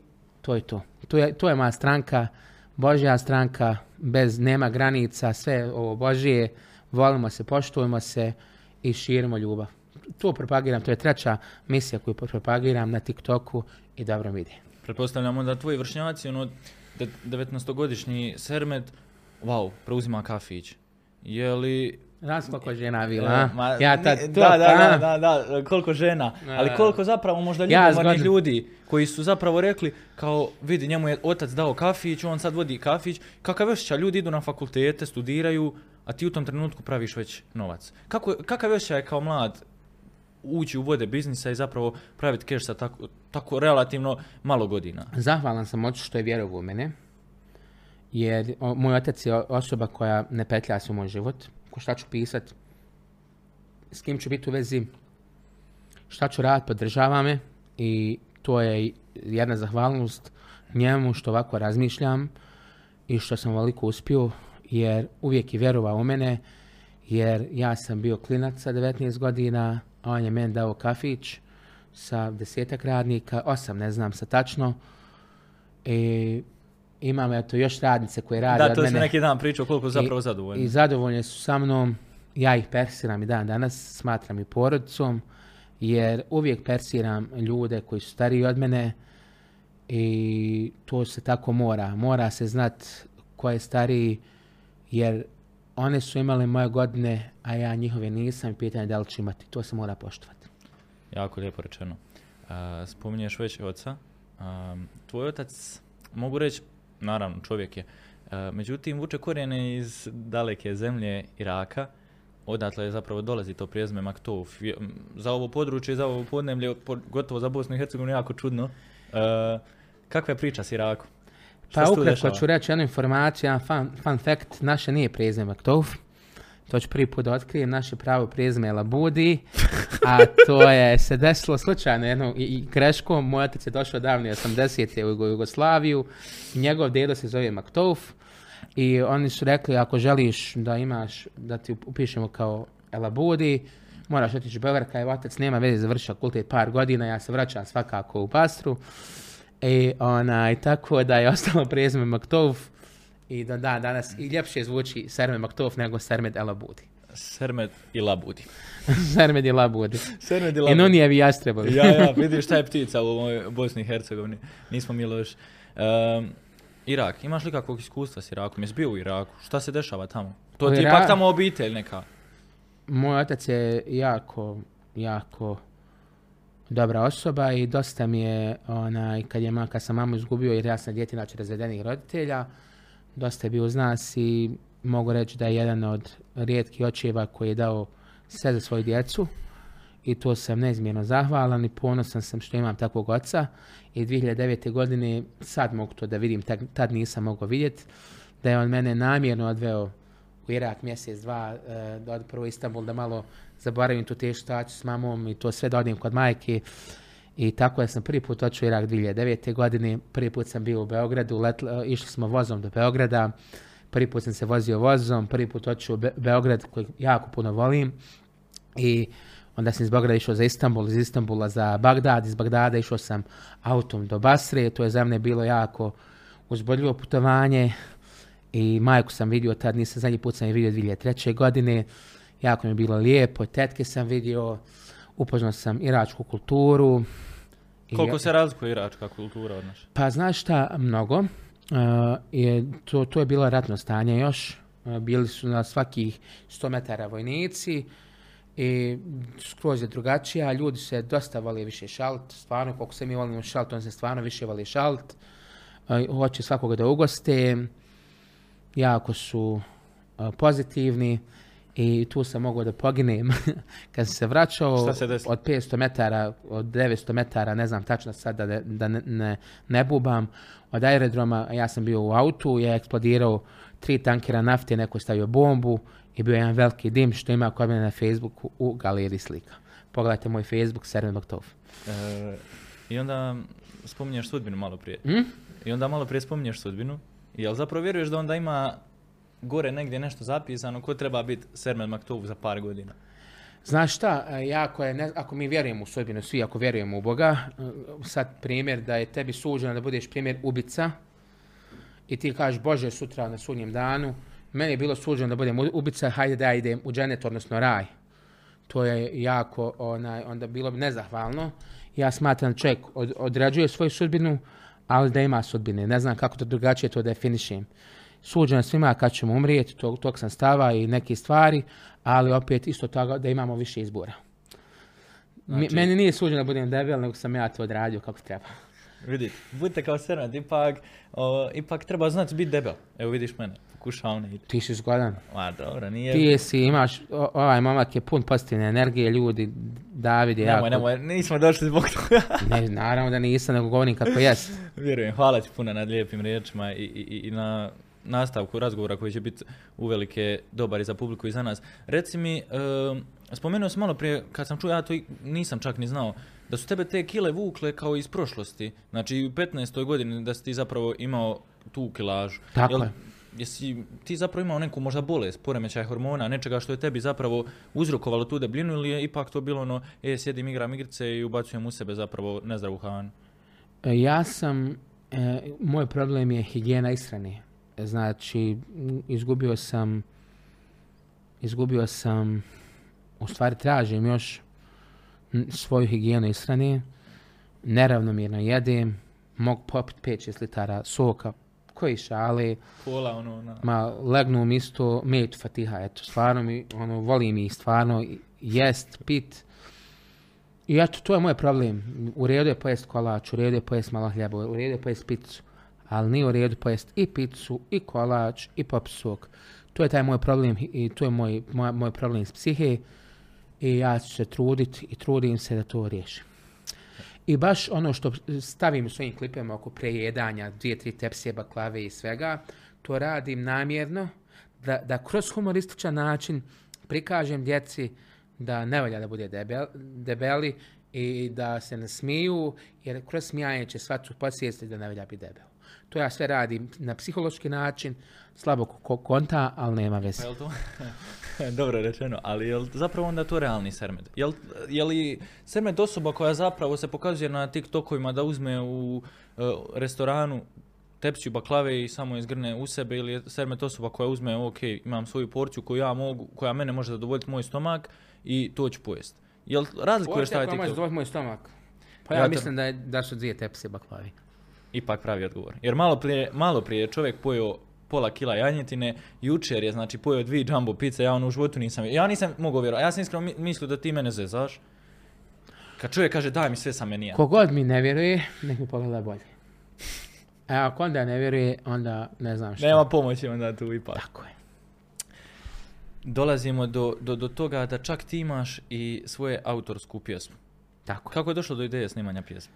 to je to. To je, to je moja stranka, Božja stranka, bez, nema granica, sve ovo Božije, volimo se, poštujemo se i širimo ljubav. To propagiram, to je treća misija koju propagiram na TikToku i dobro mi ide. Pretpostavljamo da tvoji vršnjaci, ono, de- 19-godišnji Sermet, wow, preuzima kafić. Je li... Znaš koliko žena e, bila, a? ma, Ja ta, ni- to, da, da, da, da, da, koliko žena, ali koliko zapravo možda zgodno- ljudi koji su zapravo rekli kao vidi njemu je otac dao kafić, on sad vodi kafić, kakav osjećaj, ljudi idu na fakultete, studiraju, a ti u tom trenutku praviš već novac. Kako, kakav osjećaj je kao mlad ući u vode biznisa i zapravo praviti keš sa tako, tako relativno malo godina? Zahvalan sam ocu što je vjerovao u mene. Jer o, moj otac je osoba koja ne petlja se u moj život. Ko šta ću pisat, s kim ću biti u vezi, šta ću raditi, podržava me. I to je jedna zahvalnost njemu što ovako razmišljam i što sam ovoliko uspio. Jer uvijek je vjerovao u mene. Jer ja sam bio klinac sa 19 godina, a on je meni dao kafić sa desetak radnika, osam ne znam sa tačno. I imam eto još radnice koje rade Da, od to mene. si neki dan pričao koliko zapravo I- zadovoljni. I zadovoljni su sa mnom. Ja ih persiram i dan danas, smatram i porodicom, jer uvijek persiram ljude koji su stariji od mene i to se tako mora. Mora se znat ko je stariji, jer one su imale moje godine, a ja njihove nisam i pitanje da li ću imati. To se mora poštovati. Jako lijepo rečeno. A, spominješ već oca. A, tvoj otac, mogu reći, naravno čovjek je, a, međutim vuče korijene iz daleke zemlje Iraka. Odatle je zapravo dolazi to prijezme Maktouf. Za ovo područje, za ovo podneblje, po- gotovo za Bosnu i Hercegovinu jako čudno. A, kakva je priča s Irakom? Pa ukratko ću reći jednu informaciju, jedan fun, fun fact, naše nije prezime Maktouf. To ću prvi put da otkrijem, naše pravo prezime je Labudi, a to je se desilo slučajno jednom i, i greškom. Moj otac je došao davne 80. u Jugo- Jugoslaviju, njegov dedo se zove Maktouf i oni su rekli ako želiš da imaš, da ti upišemo kao Elabudi, moraš otići u Beograd, kaj otac nema veze, završio fakultet par godina, ja se vraćam svakako u Pastru. I onaj, tako da je ostalo prezime Maktouf i da da, danas i ljepše zvuči Sermed Maktouf nego Sermed Elabudi. Sermet i Labudi. Sermed je Labudi. Sermet i I Labudi. Nunijevi jastrebovi. ja, ja, vidiš šta je ptica u Bosni i Hercegovini. Nismo mi loši. Ehm, Irak, imaš li kakvog iskustva s Irakom? Jesi bio u Iraku? Šta se dešava tamo? To ti je ipak tamo obitelj neka. Moj otac je jako, jako dobra osoba i dosta mi je, onaj, kad, je, kad sam mamu izgubio, jer ja sam inače razvedenih roditelja, dosta je bio uz nas i mogu reći da je jedan od rijetkih očeva koji je dao sve za svoju djecu i to sam neizmjerno zahvalan i ponosan sam što imam takvog oca i 2009. godine sad mogu to da vidim, tad, nisam mogao vidjeti, da je on mene namjerno odveo u Irak mjesec, dva, e, da odem prvo Istanbul da malo zaboravim tu tešku situaciju s mamom i to sve da odem kod majke I tako da sam prvi put otišao u Irak 2009. godine, prvi put sam bio u Beogradu, letla- išli smo vozom do Beograda, prvi put sam se vozio vozom, prvi put otišao u Be- Beograd koji jako puno volim i onda sam iz Beograda išao za Istanbul, iz Istanbula za Bagdad, iz Bagdada išao sam autom do Basre, to je za mene bilo jako uzbudljivo putovanje i majku sam vidio tad, nisam zadnji put sam je vidio 2003. godine, jako mi je bilo lijepo, tetke sam vidio, upoznao sam iračku kulturu. I- Koliko se razlikuje iračka kultura od naše? pa znaš šta, mnogo. Uh, je, to, to je bilo ratno stanje još. Uh, bili su na svakih 100 metara vojnici i skroz je drugačije, a ljudi se dosta vole više šalt. Stvarno, koliko se mi volimo šalt, on se stvarno više voli šalt. Uh, hoće svakoga da ugoste. Jako su uh, pozitivni i tu sam mogao da poginem kad sam se vraćao se od 500 metara, od 900 metara, ne znam tačno sad da, ne- da ne, ne, ne bubam, od aerodroma, ja sam bio u autu, je eksplodirao tri tankera nafte, neko je stavio bombu i bio je jedan veliki dim što ima kod mene na Facebooku u galeriji slika. Pogledajte moj Facebook, Serven Baktov. E, I onda spominješ sudbinu malo prije. Hm? I onda malo prije spominješ sudbinu. Jel zapravo vjeruješ da onda ima gore negdje nešto zapisano ko treba biti Sermen Maktub za par godina? Znaš šta, e, ja ako, je, ako mi vjerujemo u sudbinu, svi ako vjerujemo u Boga, e, sad primjer da je tebi suđeno da budeš primjer ubica i ti kažeš Bože sutra na sudnjem danu, meni je bilo suđeno da budem ubica, hajde da ja idem u dženet, odnosno raj. To je jako, onaj, onda bilo bi nezahvalno. Ja smatram čovjek od, odrađuje svoju sudbinu, ali da ima sudbine. Ne znam kako to drugačije to definišem. Suđeno svima kad ćemo umrijeti, tog, tog sam stava i neke stvari, ali opet isto tako da imamo više izbora. Znači- Meni nije suđeno da budem debel, nego sam ja to odradio kako treba. Vidite, budite kao Sermen, ipak, o, ipak treba znati biti debel. Evo vidiš mene, pokušavam ne. Ti si zgodan. Ma dobro, nije... Ti si, imaš, o- ovaj momak je pun pozitivne energije, ljudi, David je Nemoj, jako... nemoj, nismo došli zbog toga. Ne, naravno da nisam, nego govorim kako jest. Vjerujem, hvala ti puno na lijepim riječima i, i- i na nastavku razgovora koji će biti uvelike dobar i za publiku i za nas. Reci mi, spomenuo sam malo prije, kad sam čuo, ja to nisam čak ni znao, da su tebe te kile vukle kao iz prošlosti. Znači u 15. godini da si ti zapravo imao tu kilažu. Tako Jel- je. Jesi ti zapravo imao neku možda bolest, poremećaj hormona, nečega što je tebi zapravo uzrokovalo tu debljinu ili je ipak to bilo ono, e, sjedim, igram igrice i ubacujem u sebe zapravo nezdravu hranu? Ja sam, e, moj problem je higijena ishrane. Znači, izgubio sam, izgubio sam, u stvari tražim još svoju higijenu ishrane, neravnomjerno jedem, mogu popiti 5-6 litara soka, koji šale, Pola ono, na... ma legnu mi isto met fatiha, eto, stvarno mi, ono, volim ih stvarno jest, pit. I eto, to je moj problem. U redu je pojest kolač, u redu je pojest malo hljeba, u redu je pojest picu, ali nije u redu pojest i picu, i kolač, i pop sok. To je taj moj problem i to je moj, moj, moj problem s psihe i ja ću se truditi i trudim se da to riješim. I baš ono što stavim u svojim klipima oko prejedanja, dvije, tri tepsije baklave i svega, to radim namjerno da, da kroz humorističan način prikažem djeci da ne valja da bude debel, debeli i da se ne smiju, jer kroz smijanje će svacu podsvijesti da ne valja biti debel. To ja sve radim na psihološki način, slabo ko konta, ali nema veze. Pa jel to? Dobro rečeno, ali je zapravo onda to realni Sermed? Jel, je li Sermed osoba koja zapravo se pokazuje na TikTokovima da uzme u e, restoranu tepsiju baklave i samo izgrne u sebe ili je Sermet osoba koja uzme, ok, imam svoju porciju koju ja mogu, koja mene može zadovoljiti moj stomak i to ću pojest. Jel razlikuješ taj Porcija koja može TikTok? zadovoljiti moj stomak. Pa ja, Ja mislim da, je, da su dvije tepsije baklavi. Ipak pravi odgovor. Jer malo prije, malo prije je čovjek pojeo pola kila janjetine, jučer je znači pojeo dvije jumbo pice, ja ono u životu nisam, ja nisam mogao vjerovati, ja sam iskreno mi- mislio da ti mene zezaš. Kad čovjek kaže daj mi sve sa menija. Kogod mi ne vjeruje, nek mi pogleda bolje. A ako onda ne vjeruje, onda ne znam što. Nema pomoći onda tu ipak. Tako je. Dolazimo do, do, do toga da čak ti imaš i svoje autorsku pjesmu. Tako je. Kako je došlo do ideje snimanja pjesme?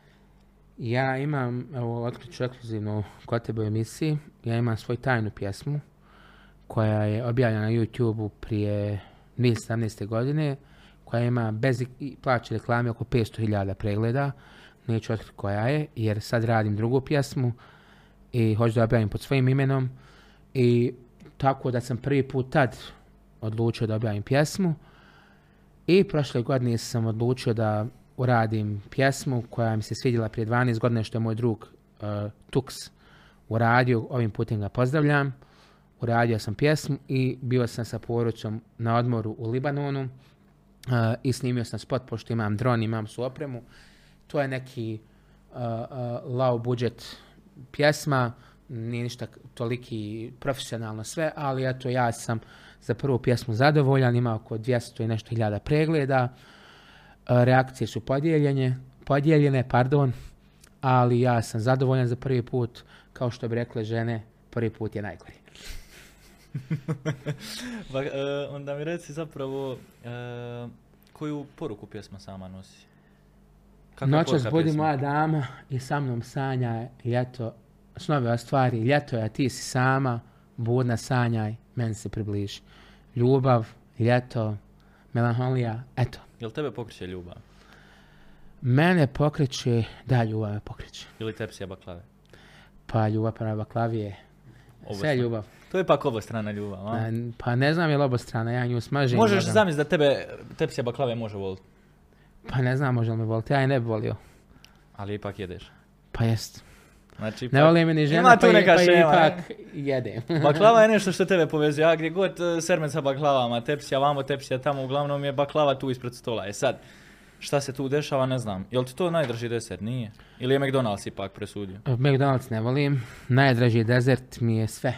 Ja imam, evo, otkriću ekskluzivno kod tebe u emisiji, ja imam svoju tajnu pjesmu koja je objavljena na YouTube-u prije 2017. godine, koja ima bez plaće reklame oko 500.000 pregleda. neću otkriti koja je, jer sad radim drugu pjesmu i hoću da objavim pod svojim imenom. I tako da sam prvi put tad odlučio da objavim pjesmu. I prošle godine sam odlučio da uradim pjesmu koja mi se svidjela prije 12 godina što je moj drug uh, Tux uradio. Ovim putem ga pozdravljam. Uradio sam pjesmu i bio sam sa poručom na odmoru u Libanonu uh, i snimio sam spot pošto imam dron, imam su opremu. To je neki uh, uh, low budget pjesma, nije ništa toliki profesionalno sve, ali eto ja sam za prvu pjesmu zadovoljan, ima oko 200 i nešto hiljada pregleda, reakcije su podijeljene, podijeljene, pardon, ali ja sam zadovoljan za prvi put, kao što bi rekle žene, prvi put je najgori. Pa, e, onda mi reci zapravo e, koju poruku pjesma sama nosi? Noćas budi moja dama i sa mnom sanja ljeto, snove ostvari, ljeto je, a ti si sama, budna sanjaj, meni se približi. Ljubav, ljeto, melanholija, eto. Jel tebe pokreće ljubav? Mene pokreće, da, ljubav me pokreće. Ili tepsija baklave? Pa ljubav prema baklavi je sve ljubav. To je pak obostrana ljubav, a? Pa ne znam je li obostrana, ja nju smažim. Možeš zamisliti da tebe tepsija baklave može voliti, Pa ne znam može li me voliti, ja je ne bi volio. ali ipak jedeš. Pa jest. Znači, Ne ipak- voli me ni žena, Ima tu pa, neka pa šema, ipak jedem. Baklava je nešto što tebe povezuje, a gdje god e, sermet sa baklavama, tepsija vamo, tepsija tamo, uglavnom je baklava tu ispred stola. E sad, šta se tu dešava, ne znam. Jel ti to najdrži desert? Nije? Ili je McDonald's ipak presudio? McDonald's ne volim. Najdraži dezert mi je sve.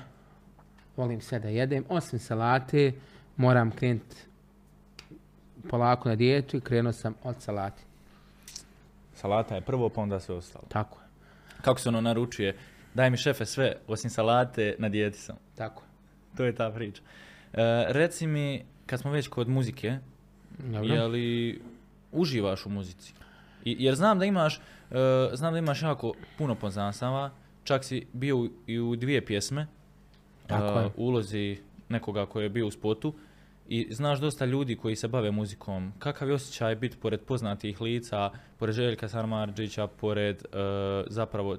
Volim sve da jedem. Osim salate, moram krenuti polako na dijetu i krenuo sam od salate. Salata je prvo, pa onda sve ostalo. Tako. Kako se ono naručuje? Daj mi šefe sve, osim salate, na dijeti sam. Tako. To je ta priča. E, reci mi, kad smo već kod muzike, Dobro. je li uživaš u muzici? I, jer znam da imaš, e, znam da imaš jako puno poznanstava, čak si bio i u dvije pjesme, Tako e, je. ulozi nekoga koji je bio u spotu i znaš dosta ljudi koji se bave muzikom. Kakav je osjećaj biti pored poznatih lica, pored Željka Sarmarđića, pored e, zapravo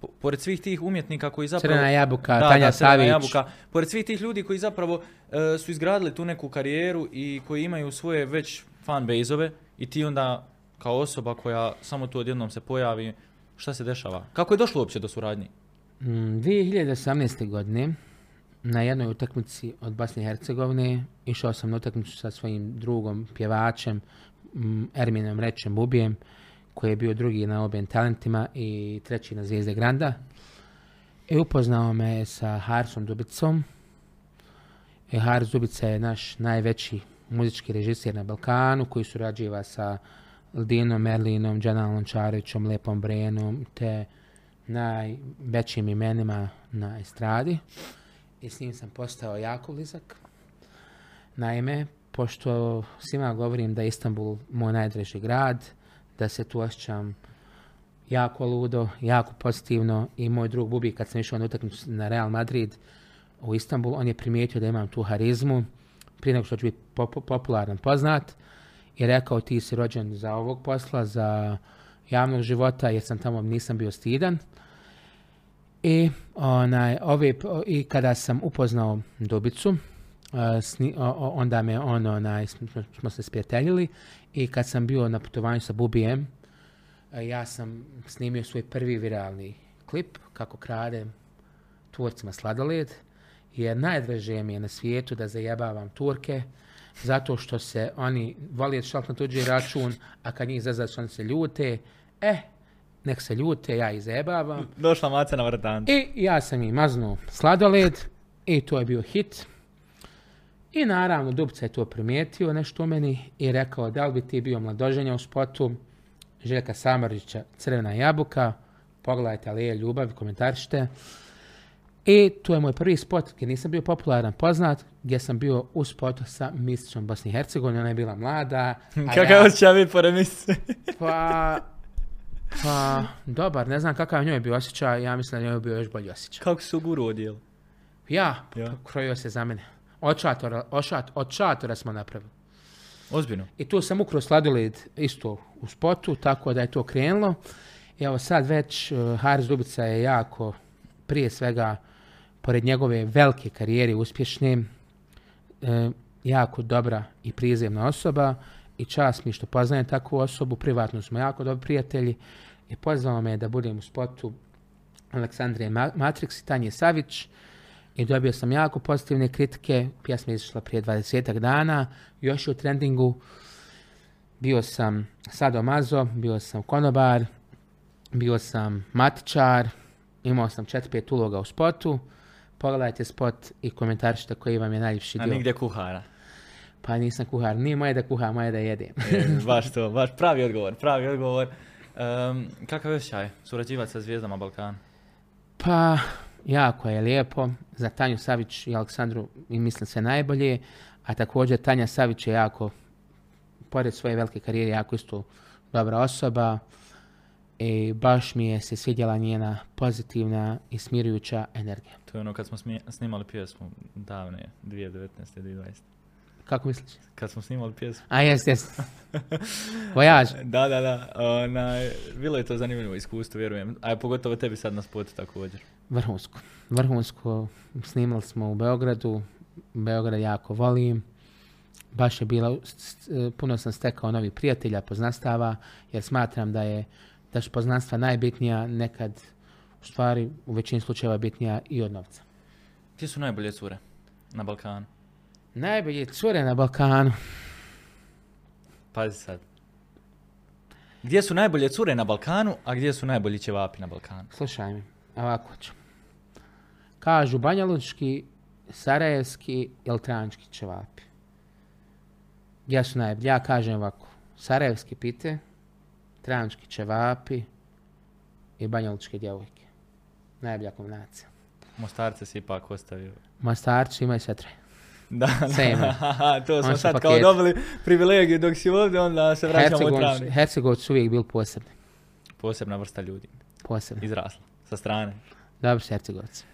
po- pored svih tih umjetnika koji zapravo... Crvena jabuka, Da, Tanja da, Savić. jabuka. Pored svih tih ljudi koji zapravo e, su izgradili tu neku karijeru i koji imaju svoje već fan base-ove i ti onda kao osoba koja samo tu odjednom se pojavi, šta se dešava? Kako je došlo uopće do suradnje? Mm, 2018. godine na jednoj utakmici od Bosne i Hercegovine išao sam na utakmicu sa svojim drugom pjevačem Erminom Rečem Bubijem koji je bio drugi na objem talentima i treći na Zvijezde Granda. I upoznao me sa Harsom Dubicom. I Hars Dubica je naš najveći muzički režisir na Balkanu koji surađiva sa Ldinom Merlinom, Džanalom Lončarevićem, Lepom Brenom te najvećim imenima na estradi i s njim sam postao jako blizak. Naime, pošto svima govorim da je Istanbul moj najdraži grad, da se tu osjećam jako ludo, jako pozitivno i moj drug Bubi kad sam išao na utakmicu na Real Madrid u Istanbul, on je primijetio da imam tu harizmu prije nego što ću biti pop- popularan, poznat i rekao ti si rođen za ovog posla, za javnog života jer sam tamo nisam bio stidan. I, onaj, ove, I kada sam upoznao Dubicu, a, sni- onda me on, onaj, smo, se sprijateljili i kad sam bio na putovanju sa Bubijem, a, ja sam snimio svoj prvi viralni klip kako kradem Turcima sladoled, jer najdraže mi je na svijetu da zajebavam Turke, zato što se oni voli šalt na tuđi račun, a kad njih zazač oni se ljute, e, nek se ljute, ja ih zajebavam. Došla maca na vrtancu. I ja sam im maznuo sladoled i to je bio hit. I naravno Dubca je to primijetio nešto u meni i rekao da li bi ti bio mladoženja u spotu Željka Samarića Crvena jabuka, pogledajte ali je ljubav, komentarište. I tu je moj prvi spot gdje nisam bio popularan, poznat, gdje sam bio u spotu sa misicom Bosne i Hercegovine, ona je bila mlada. Kakav ja- osjećaj biti pored pa, pa, dobar, ne znam kakav njoj je bio osjećaj, ja mislim da njoj je bio još bolji osjećaj. Kako su guru odijeli? Ja, Ja. krojio se za mene. Od šatora, od, šat, od šatora smo napravili. Ozbiljno. I tu sam ukro sladoled isto u spotu, tako da je to krenulo. I evo sad već uh, Haris Dubica je jako, prije svega, pored njegove velike karijere uspješne, e, jako dobra i prizemna osoba i čast mi što poznajem takvu osobu, privatno smo jako dobri prijatelji i pozvao me da budem u spotu Aleksandrije Ma- Matrix i Tanje Savić i dobio sam jako pozitivne kritike, pjesma je izašla prije 20 dana, još je u trendingu, bio sam sadomazo, bio sam konobar, bio sam matičar, imao sam 4-5 uloga u spotu, pogledajte spot i komentarišite koji vam je najljepši A dio. nigdje kuhara. Pa nisam kuhar, nije moje da kuham, moje da jedem. E, baš to, baš pravi odgovor, pravi odgovor. Um, kakav je osjećaj surađivati sa zvijezdama Balkana? Pa, jako je lijepo. Za Tanju Savić i Aleksandru i mislim se najbolje, a također Tanja Savić je jako, pored svoje velike karijere, jako isto dobra osoba. I baš mi je se svidjela njena pozitivna i smirujuća energija. To je ono kad smo smije- snimali pjesmu davne, 2019. 2020. Kako misliš? Kad smo snimali pjesmu. A jes, jes. Vojaž. Da, da, da. Onaj, bilo je to zanimljivo iskustvo, vjerujem. A pogotovo tebi sad na spotu također. Vrhunsko. Vrhunsko. Snimali smo u Beogradu. Beograd jako volim. Baš je s- puno sam stekao novih prijatelja, poznastava, jer smatram da je da su poznanstva najbitnija nekad, u stvari u većini slučajeva bitnija i od novca. Gdje su najbolje cure na Balkanu? Najbolje cure na Balkanu. Pazi sad. Gdje su najbolje cure na Balkanu, a gdje su najbolji ćevapi na Balkanu? Slušaj mi, ovako ću. Kažu Banjalučki, Sarajevski i Eltrančki ćevapi. Gdje su najbolji? Ja kažem ovako. Sarajevski pite, Trančki ćevapi i Banjalučke djevojke. Najbolja kombinacija. Mostarce si ipak ostavio. Mostarci imaju sve. Da, da. to smo su sad kao dobili privilegiju dok si ovdje, onda se vraćamo u Hercegovci, travnik. Hercegovci su uvijek bili posebni. Posebna vrsta ljudi. Posebni. Izrasla. Sa strane. Dobri su Hercegovci.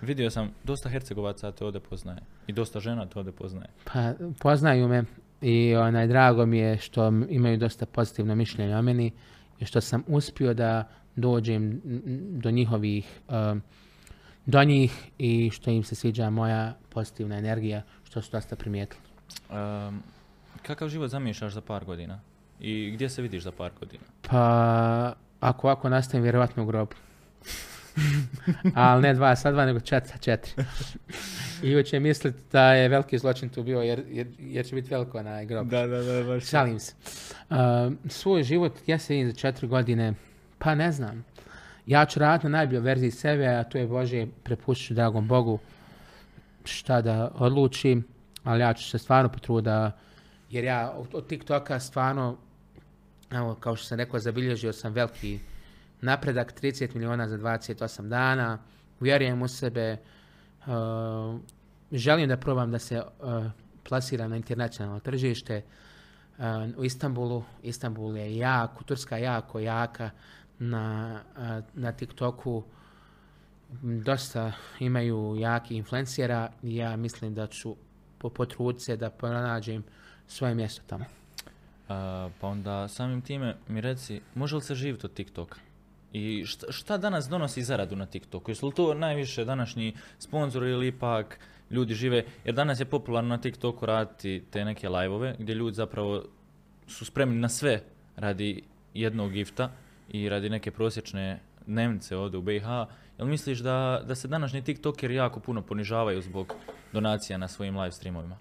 Vidio sam, dosta Hercegovaca te ovdje poznaje. I dosta žena te ovdje poznaje. Pa poznaju me i onaj, drago mi je što imaju dosta pozitivno mišljenje o meni i što sam uspio da dođem do njihovih um, do njih i što im se sviđa moja pozitivna energija što su dosta primijetili. Um, kakav život zamišljaš za par godina? I gdje se vidiš za par godina? Pa ako ovako nastavim vjerovatno u grobu. Ali ne dva sa dva, nego četiri sa četiri. I uvijek će misliti da je veliki zločin tu bio jer, jer, jer će biti veliko onaj grob. Da, da, da, baš. Šalim se. Um, svoj život, ja se vidim za četiri godine, pa ne znam. Ja ću raditi na najboljoj verziji sebe, a to je Bože, prepuštit ću dragom Bogu šta da odlučim, ali ja ću se stvarno potruditi da, jer ja od, TikToka stvarno, evo, kao što sam rekao, zabilježio sam veliki napredak, 30 miliona za 28 dana, vjerujem u sebe, uh, želim da probam da se uh, plasiram na internacionalno tržište, uh, u Istanbulu. Istanbul je jako, Turska je jako jaka na, na TikToku. Dosta imaju jaki influencijera i ja mislim da ću po potruditi se da pronađem svoje mjesto tamo. A, pa onda samim time mi reci, može li se živjeti od TikToka? I šta, šta danas donosi zaradu na TikToku? Jesu li to najviše današnji sponzori ili ipak ljudi žive? Jer danas je popularno na TikToku raditi te neke live gdje ljudi zapravo su spremni na sve radi jednog gifta i radi neke prosječne dnevnice ovdje u BiH. Jel misliš da, da se današnji TikTokeri jako puno ponižavaju zbog donacija na svojim live streamovima?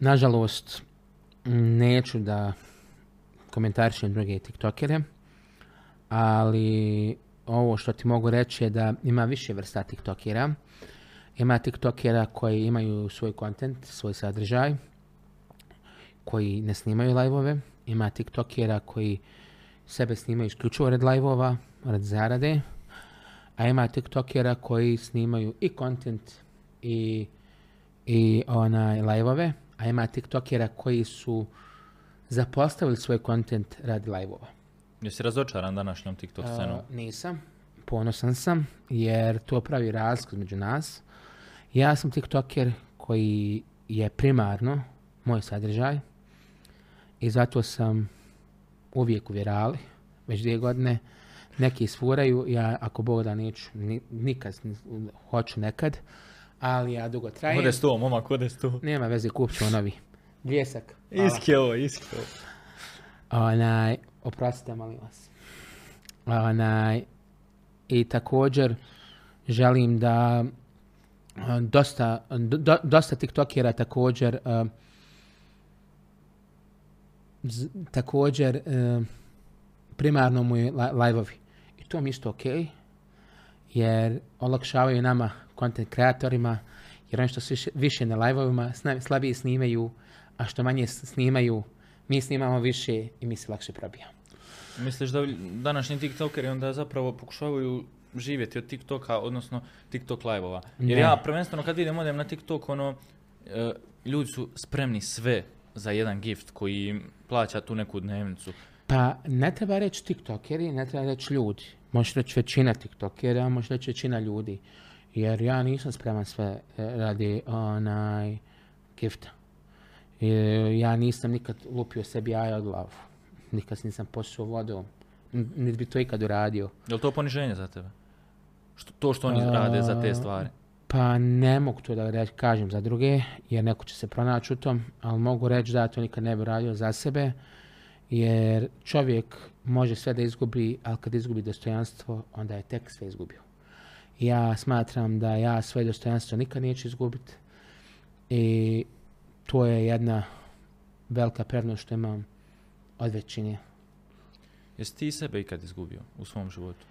Nažalost, neću da komentarišem druge tiktokere, ali ovo što ti mogu reći je da ima više vrsta tiktokera. Ima tiktokera koji imaju svoj kontent, svoj sadržaj, koji ne snimaju live Ima tiktokera koji sebe snimaju isključivo red live-ova, red zarade. A ima tiktokera koji snimaju i kontent i, i onaj live a ima tiktokera koji su zapostavili svoj kontent radi live-ova. Jesi razočaran današnjom TikTok scenom? Uh, nisam, ponosan sam, jer to pravi razliku između nas. Ja sam tiktoker koji je primarno moj sadržaj i zato sam uvijek u virali, već dvije godine. Neki sfuraju, ja ako Bog da neću, ni- nikad, hoću nekad, ali ja dugo trajem. Ode sto, momak, ode sto. Nema veze, kupit ćemo novi. Bljesak. Hvala. Iski ovo, ovo. Onaj, oprostite, molim vas. Onaj, I također želim da dosta, do- dosta tiktokera također a, z- također e, primarno mu je li- live-ovi. I to mi isto ok, jer olakšavaju nama, content kreatorima, jer oni što su više, više na live-ovima, slabije snimaju, a što manje snimaju, mi snimamo više i mi se lakše probijamo. Misliš da današnji tiktokeri onda zapravo pokušavaju živjeti od tiktoka, odnosno tiktok live-ova? Jer Ne. ja prvenstveno kad vidim odem na tiktok, ono, e, ljudi su spremni sve za jedan gift koji plaća tu neku dnevnicu. Pa ne treba reći tiktokeri, ne treba reći ljudi. Možeš reći većina tiktokera, možeš reći većina ljudi. Jer ja nisam spreman sve e, radi onaj gifta. E, ja nisam nikad lupio sebi jaja od glavu. Nikad nisam posuo vodom. Niti bi to ikad uradio. Je li to poniženje za tebe? Što, to što oni A, rade za te stvari. Pa ne mogu to da reći, kažem za druge, jer neko će se pronaći u tom, ali mogu reći da to nikad ne bi radio za sebe, jer čovjek može sve da izgubi, ali kad izgubi dostojanstvo, onda je tek sve izgubio. Ja smatram da ja svoje dostojanstvo nikad neću izgubiti i to je jedna velika prednost što imam od većine. Jesi ti sebe ikad izgubio u svom životu?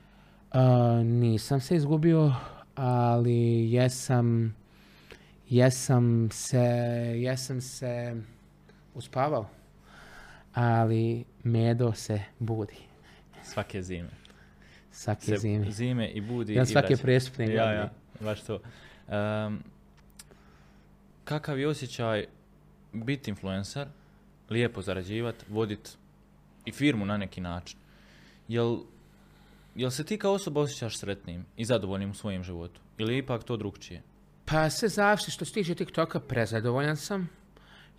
A, nisam se izgubio, ali jesam, jesam se, jesam se uspavao, ali medo se budi Svake zime. svake Se zime. Zime i budi Ja i svake vraća. prestupne Ja, ja, baš to. Em, kakav je osjećaj biti influencer, lijepo zarađivat, vodit i firmu na neki način? Jel, jel se ti kao osoba osjećaš sretnim i zadovoljnim u svojem životu? Ili je ipak to drugčije? Pa sve zavisi što se tiče TikToka, prezadovoljan sam.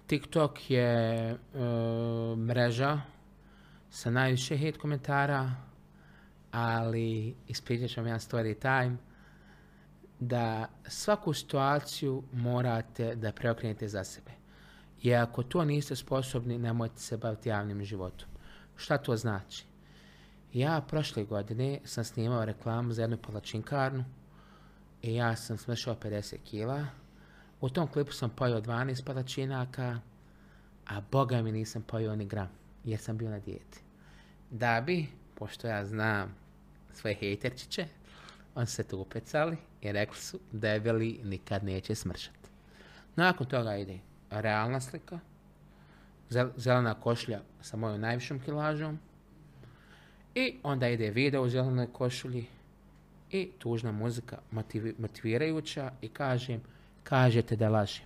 TikTok je e, mreža sa najviše hate komentara, ali ispričat ću vam jedan story time, da svaku situaciju morate da preokrenete za sebe. I ako to niste sposobni, nemojte se baviti javnim životom. Šta to znači? Ja prošle godine sam snimao reklamu za jednu palačinkarnu i ja sam smršao 50 kila. U tom klipu sam pojao 12 palačinaka, a boga mi nisam pojao ni gram, jer sam bio na dijeti. Da bi, pošto ja znam svoje hejterčiće, su se tu upecali i rekli su debeli nikad neće smršati. Nakon toga ide realna slika, zel- zelena košlja sa mojom najvišom kilažom i onda ide video u zelenoj košulji i tužna muzika motivi- motivirajuća i kažem, kažete da lažem.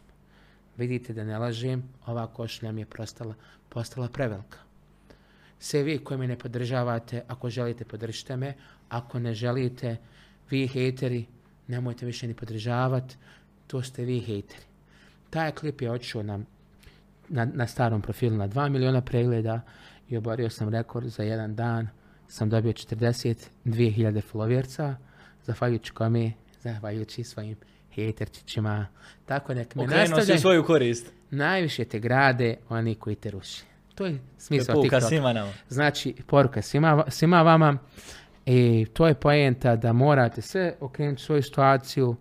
Vidite da ne lažem, ova košulja mi je postala, postala prevelika. Sve vi koji me ne podržavate, ako želite podržite me, ako ne želite, vi hejteri, nemojte više ni podržavati, to ste vi hejteri. Taj klip je otišao na, na, na starom profilu na 2 miliona pregleda i oborio sam rekord za jedan dan. Sam dobio 42.000 followerca, zahvaljujući kome, zahvaljujući svojim hejterčićima. Tako nek me Okrenuo si svoju korist. Najviše te grade oni koji te ruši. To je smisao TikToka. svima nama. Znači, poruka svima, svima vama i to je poenta da morate sve okrenuti svoju situaciju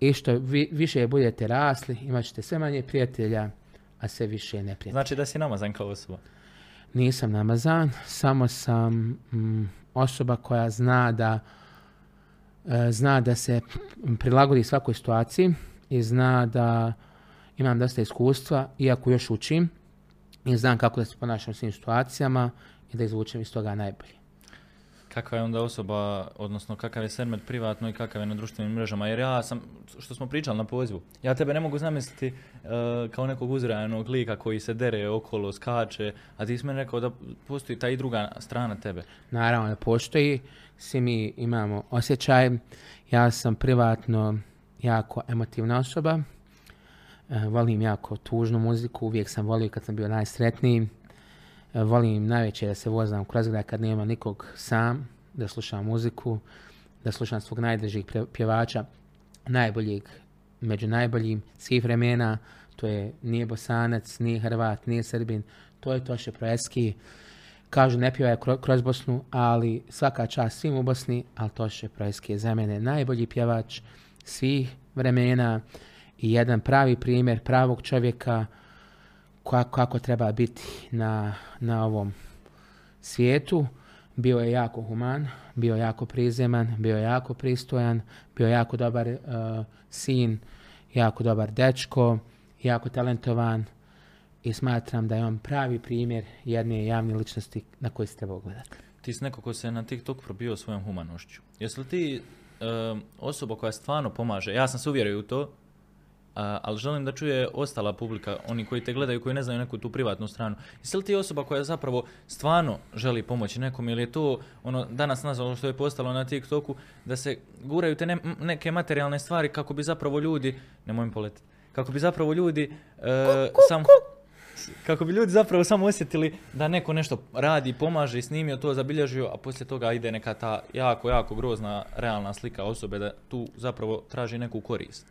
i što vi, više budete rasli, imat ćete sve manje prijatelja, a sve više neprijatelja. Znači da si namazan kao osoba. Nisam namazan, samo sam mm, osoba koja zna da e, zna da se prilagodi svakoj situaciji i zna da imam dosta iskustva, iako još učim i znam kako da se ponašam u svim situacijama i da izvučem iz toga najbolje. Kakva je onda osoba, odnosno kakav je Sermet privatno i kakav je na društvenim mrežama? Jer ja sam, što smo pričali na pozivu, ja tebe ne mogu zamisliti e, kao nekog uzrajanog lika koji se dere okolo, skače, a ti si rekao da postoji ta i druga strana tebe. Naravno da postoji, svi mi imamo osjećaj. Ja sam privatno jako emotivna osoba. E, volim jako tužnu muziku, uvijek sam volio kad sam bio najsretniji. E, volim najveće da se vozam kroz grad kad nema nikog sam, da slušam muziku, da slušam svog najdržih pjevača, najboljeg među najboljim svih vremena, to je nije Bosanac, nije Hrvat, nije Srbin, to je Toše Proeski. Kažu ne pjevaje kroz Bosnu, ali svaka čast svim u Bosni, ali Toše Proeski je za mene najbolji pjevač svih vremena i jedan pravi primjer pravog čovjeka kako, treba biti na, na ovom svijetu. Bio je jako human, bio je jako prizeman, bio je jako pristojan, bio je jako dobar uh, sin, jako dobar dečko, jako talentovan i smatram da je on pravi primjer jedne javne ličnosti na koji se treba gledati. Ti si neko ko se na TikTok probio svojom humanošću. Jesi li ti um, osoba koja stvarno pomaže? Ja sam se uvjerio u to, ali želim da čuje ostala publika, oni koji te gledaju, koji ne znaju neku tu privatnu stranu. Jesi li ti osoba koja zapravo stvarno želi pomoći nekom ili je to ono danas nazvalo što je postalo na TikToku da se guraju te neke materijalne stvari kako bi zapravo ljudi, nemoj poletiti, kako bi zapravo ljudi e, sam kako bi ljudi zapravo samo osjetili da neko nešto radi, pomaže i snimio to, zabilježio, a poslije toga ide neka ta jako, jako grozna realna slika osobe da tu zapravo traži neku korist.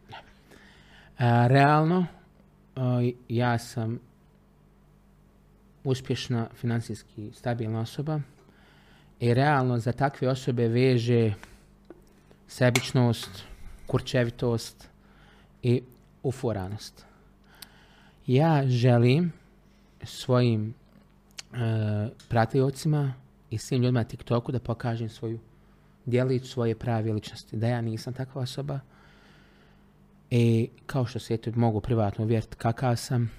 Realno, ja sam uspješna, financijski stabilna osoba i realno za takve osobe veže sebičnost, kurčevitost i uforanost. Ja želim svojim e, i svim ljudima na TikToku da pokažem svoju djelić svoje prave ličnosti. Da ja nisam takva osoba, i kao što se eto mogu privatno uvjeriti kakav sam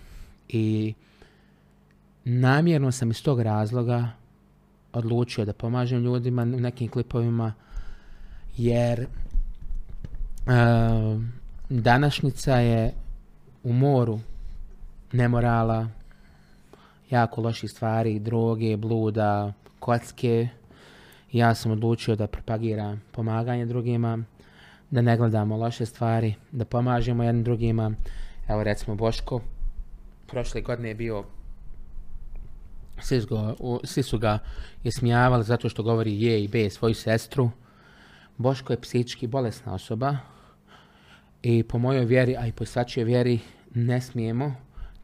i namjerno sam iz tog razloga odlučio da pomažem ljudima u nekim klipovima jer uh, današnjica je u moru nemorala, jako loših stvari, droge, bluda, kocke. Ja sam odlučio da propagiram pomaganje drugima da ne gledamo loše stvari, da pomažemo jednim drugima. Evo recimo Boško, prošle godine je bio svi, su ga ismijavali zato što govori je i be svoju sestru. Boško je psihički bolesna osoba i po mojoj vjeri, a i po svačijoj vjeri ne smijemo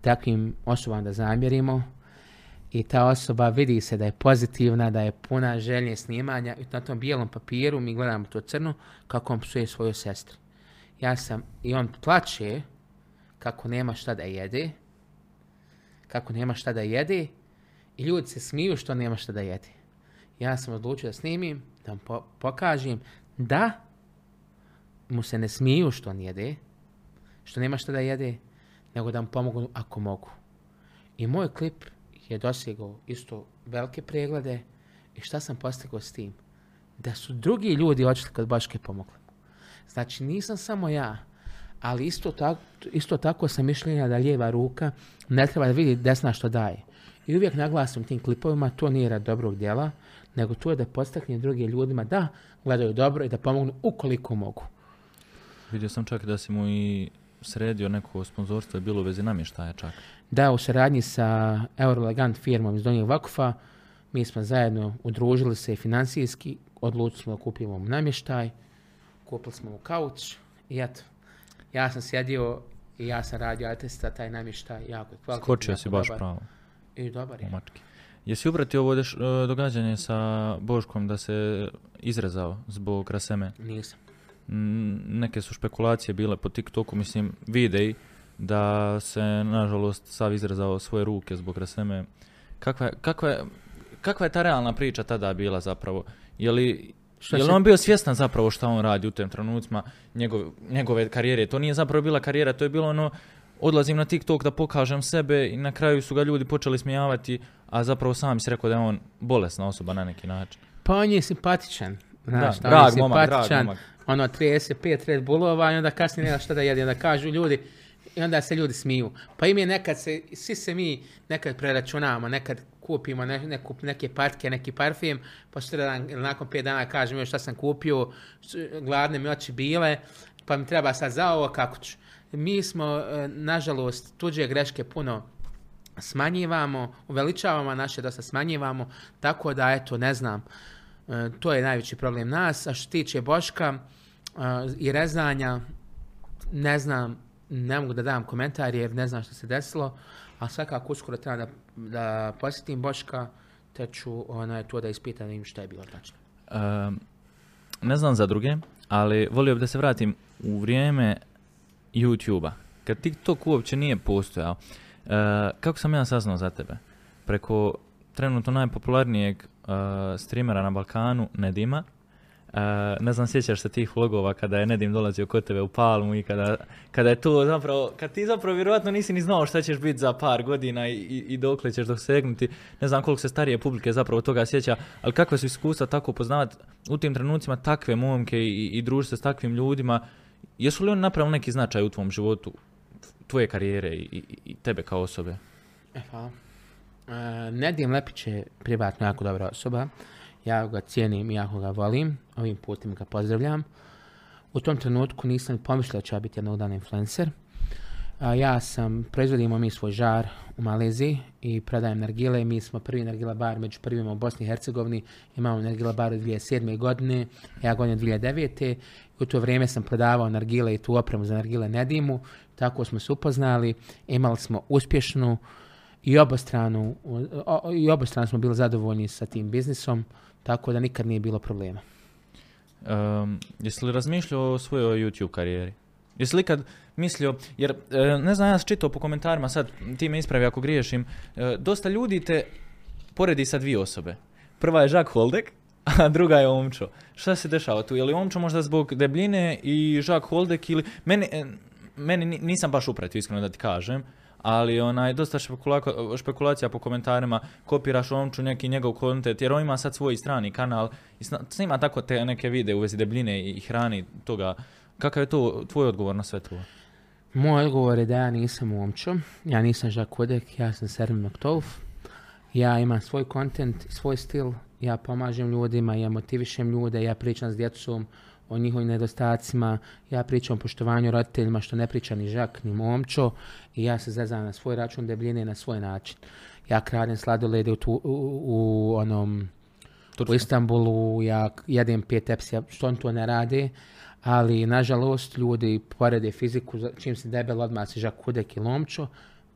takvim osobama da zamjerimo i ta osoba vidi se da je pozitivna, da je puna želje snimanja i na tom bijelom papiru mi gledamo to crno kako on psuje svoju sestru. Ja sam, i on plaće kako nema šta da jede, kako nema šta da jede i ljudi se smiju što nema šta da jede. Ja sam odlučio da snimim, da vam pokažem da mu se ne smiju što on jede, što nema šta da jede, nego da mu pomogu ako mogu. I moj klip je dosegao isto velike preglede i šta sam postigao s tim? Da su drugi ljudi očili kad Baške pomogli. Znači nisam samo ja, ali isto tako, isto tako sam mišljenja da lijeva ruka ne treba da vidi desna što daje. I uvijek naglasim tim klipovima, to nije rad dobrog djela, nego to je da postakne druge ljudima da gledaju dobro i da pomognu ukoliko mogu. Vidio sam čak da si mu i sredio neko sponzorstvo, je bilo u vezi namještaja čak. Da, u suradnji sa Eurolegant firmom iz Donjeg Vakufa, mi smo zajedno udružili se financijski, odlučili smo da kupimo namještaj, kupili smo mu kauč i eto, ja sam sjedio i ja sam radio atesta taj namještaj jako je kvalitetan. Skočio si baš pravo. I dobar je. Jesi upratio ovo e, događanje sa Boškom da se izrezao zbog raseme? Nisam. Neke su špekulacije bile po TikToku, mislim, videi da se nažalost sav izrezao svoje ruke zbog raseme. Kakva, kakva, je, kakva je ta realna priča tada bila zapravo? Je li, je li on bio svjestan zapravo šta on radi u tem trenucima njegove, njegove karijere? To nije zapravo bila karijera, to je bilo ono odlazim na TikTok da pokažem sebe i na kraju su ga ljudi počeli smijavati, a zapravo sam si rekao da je on bolesna osoba na neki način. Pa on je simpatičan. Znaš, da, drag, momak, drag momak. Ono, 35 Red Bullova i onda kasnije nema šta da jede. Onda kažu ljudi, i onda se ljudi smiju. Pa im je nekad se, svi se mi nekad preračunavamo, nekad kupimo ne, neku, neke patke, neki parfim, pa dan, nakon pet dana kažem još šta sam kupio, gladne mi oči bile, pa mi treba sad za ovo kako ću. Mi smo, e, nažalost, tuđe greške puno smanjivamo, uveličavamo, naše dosta smanjivamo, tako da, eto, ne znam, e, to je najveći problem nas. A što tiče Boška e, i rezanja, ne znam, ne mogu da dam komentar jer ne znam što se desilo, a svakako uskoro treba da, da posjetim Boška, te ću onaj, to da ispitam im što je bilo tačno. Ehm, ne znam za druge, ali volio bih da se vratim u vrijeme YouTube-a. Kad TikTok uopće nije postojao, e, kako sam ja saznao za tebe? Preko trenutno najpopularnijeg e, streamera na Balkanu, Nedima. Ne znam, sjećaš se tih vlogova kada je Nedim dolazio kod tebe u Palmu i kada, kada je to zapravo, kad ti zapravo vjerojatno nisi ni znao šta ćeš biti za par godina i, i, i dokle ćeš dosegnuti. Ne znam koliko se starije publike zapravo toga sjeća, ali kakve su iskustva tako upoznavati u tim trenucima takve momke i, i družiti se s takvim ljudima. Jesu li oni napravili neki značaj u tvom životu, tvoje karijere i, i, i tebe kao osobe? E, hvala. E, Nedim Lepić je privatno jako dobra osoba. Ja ga cijenim i jako ga volim. Ovim putem ga pozdravljam. U tom trenutku nisam ni pomislio da ja biti jednog dana influencer. Ja sam, proizvodimo mi svoj žar u Maleziji i prodajem nargile. Mi smo prvi nargila bar među prvima u Bosni i Hercegovini. Imamo nargila bar od 2007. godine, ja godinu 2009. I u to vrijeme sam prodavao nargile i tu opremu za nargile Nedimu. Tako smo se upoznali. Imali smo uspješnu i obostranu, o- i obostrano smo bili zadovoljni sa tim biznisom, tako da nikad nije bilo problema. Um, jesi li razmišljao o svojoj YouTube karijeri? Jesi li ikad mislio, jer e, ne znam, ja sam čitao po komentarima, sad ti me ispravi ako griješim, e, dosta ljudi te poredi sa dvije osobe. Prva je Žak Holdek, a druga je Omčo. Šta se dešava tu? Je li Omčo možda zbog debljine i Žak Holdek ili... Meni, e, meni ni- nisam baš upratio, iskreno da ti kažem, ali onaj, dosta špekulacija po komentarima, kopiraš Omču neki njegov kontent, jer on ima sad svoj strani kanal i snima tako te neke videe u vezi debljine i hrani toga. Kakav je to tvoj odgovor na sve to? Moj odgovor je da ja nisam Omčo, ja nisam Žak Kodek, ja sam Sermin Maktouf. Ja imam svoj kontent, svoj stil, ja pomažem ljudima, ja motivišem ljude, ja pričam s djecom o njihovim nedostacima, ja pričam o poštovanju roditeljima što ne priča ni Žak ni Momčo i ja se zezam na svoj račun debljine na svoj način. Ja kradem sladolede u, tu- u, u onom u Turska. Istanbulu, ja jedem pet tepsija, što on to ne radi, ali nažalost ljudi porede fiziku, čim se debel odmah se žak kudek i lomčo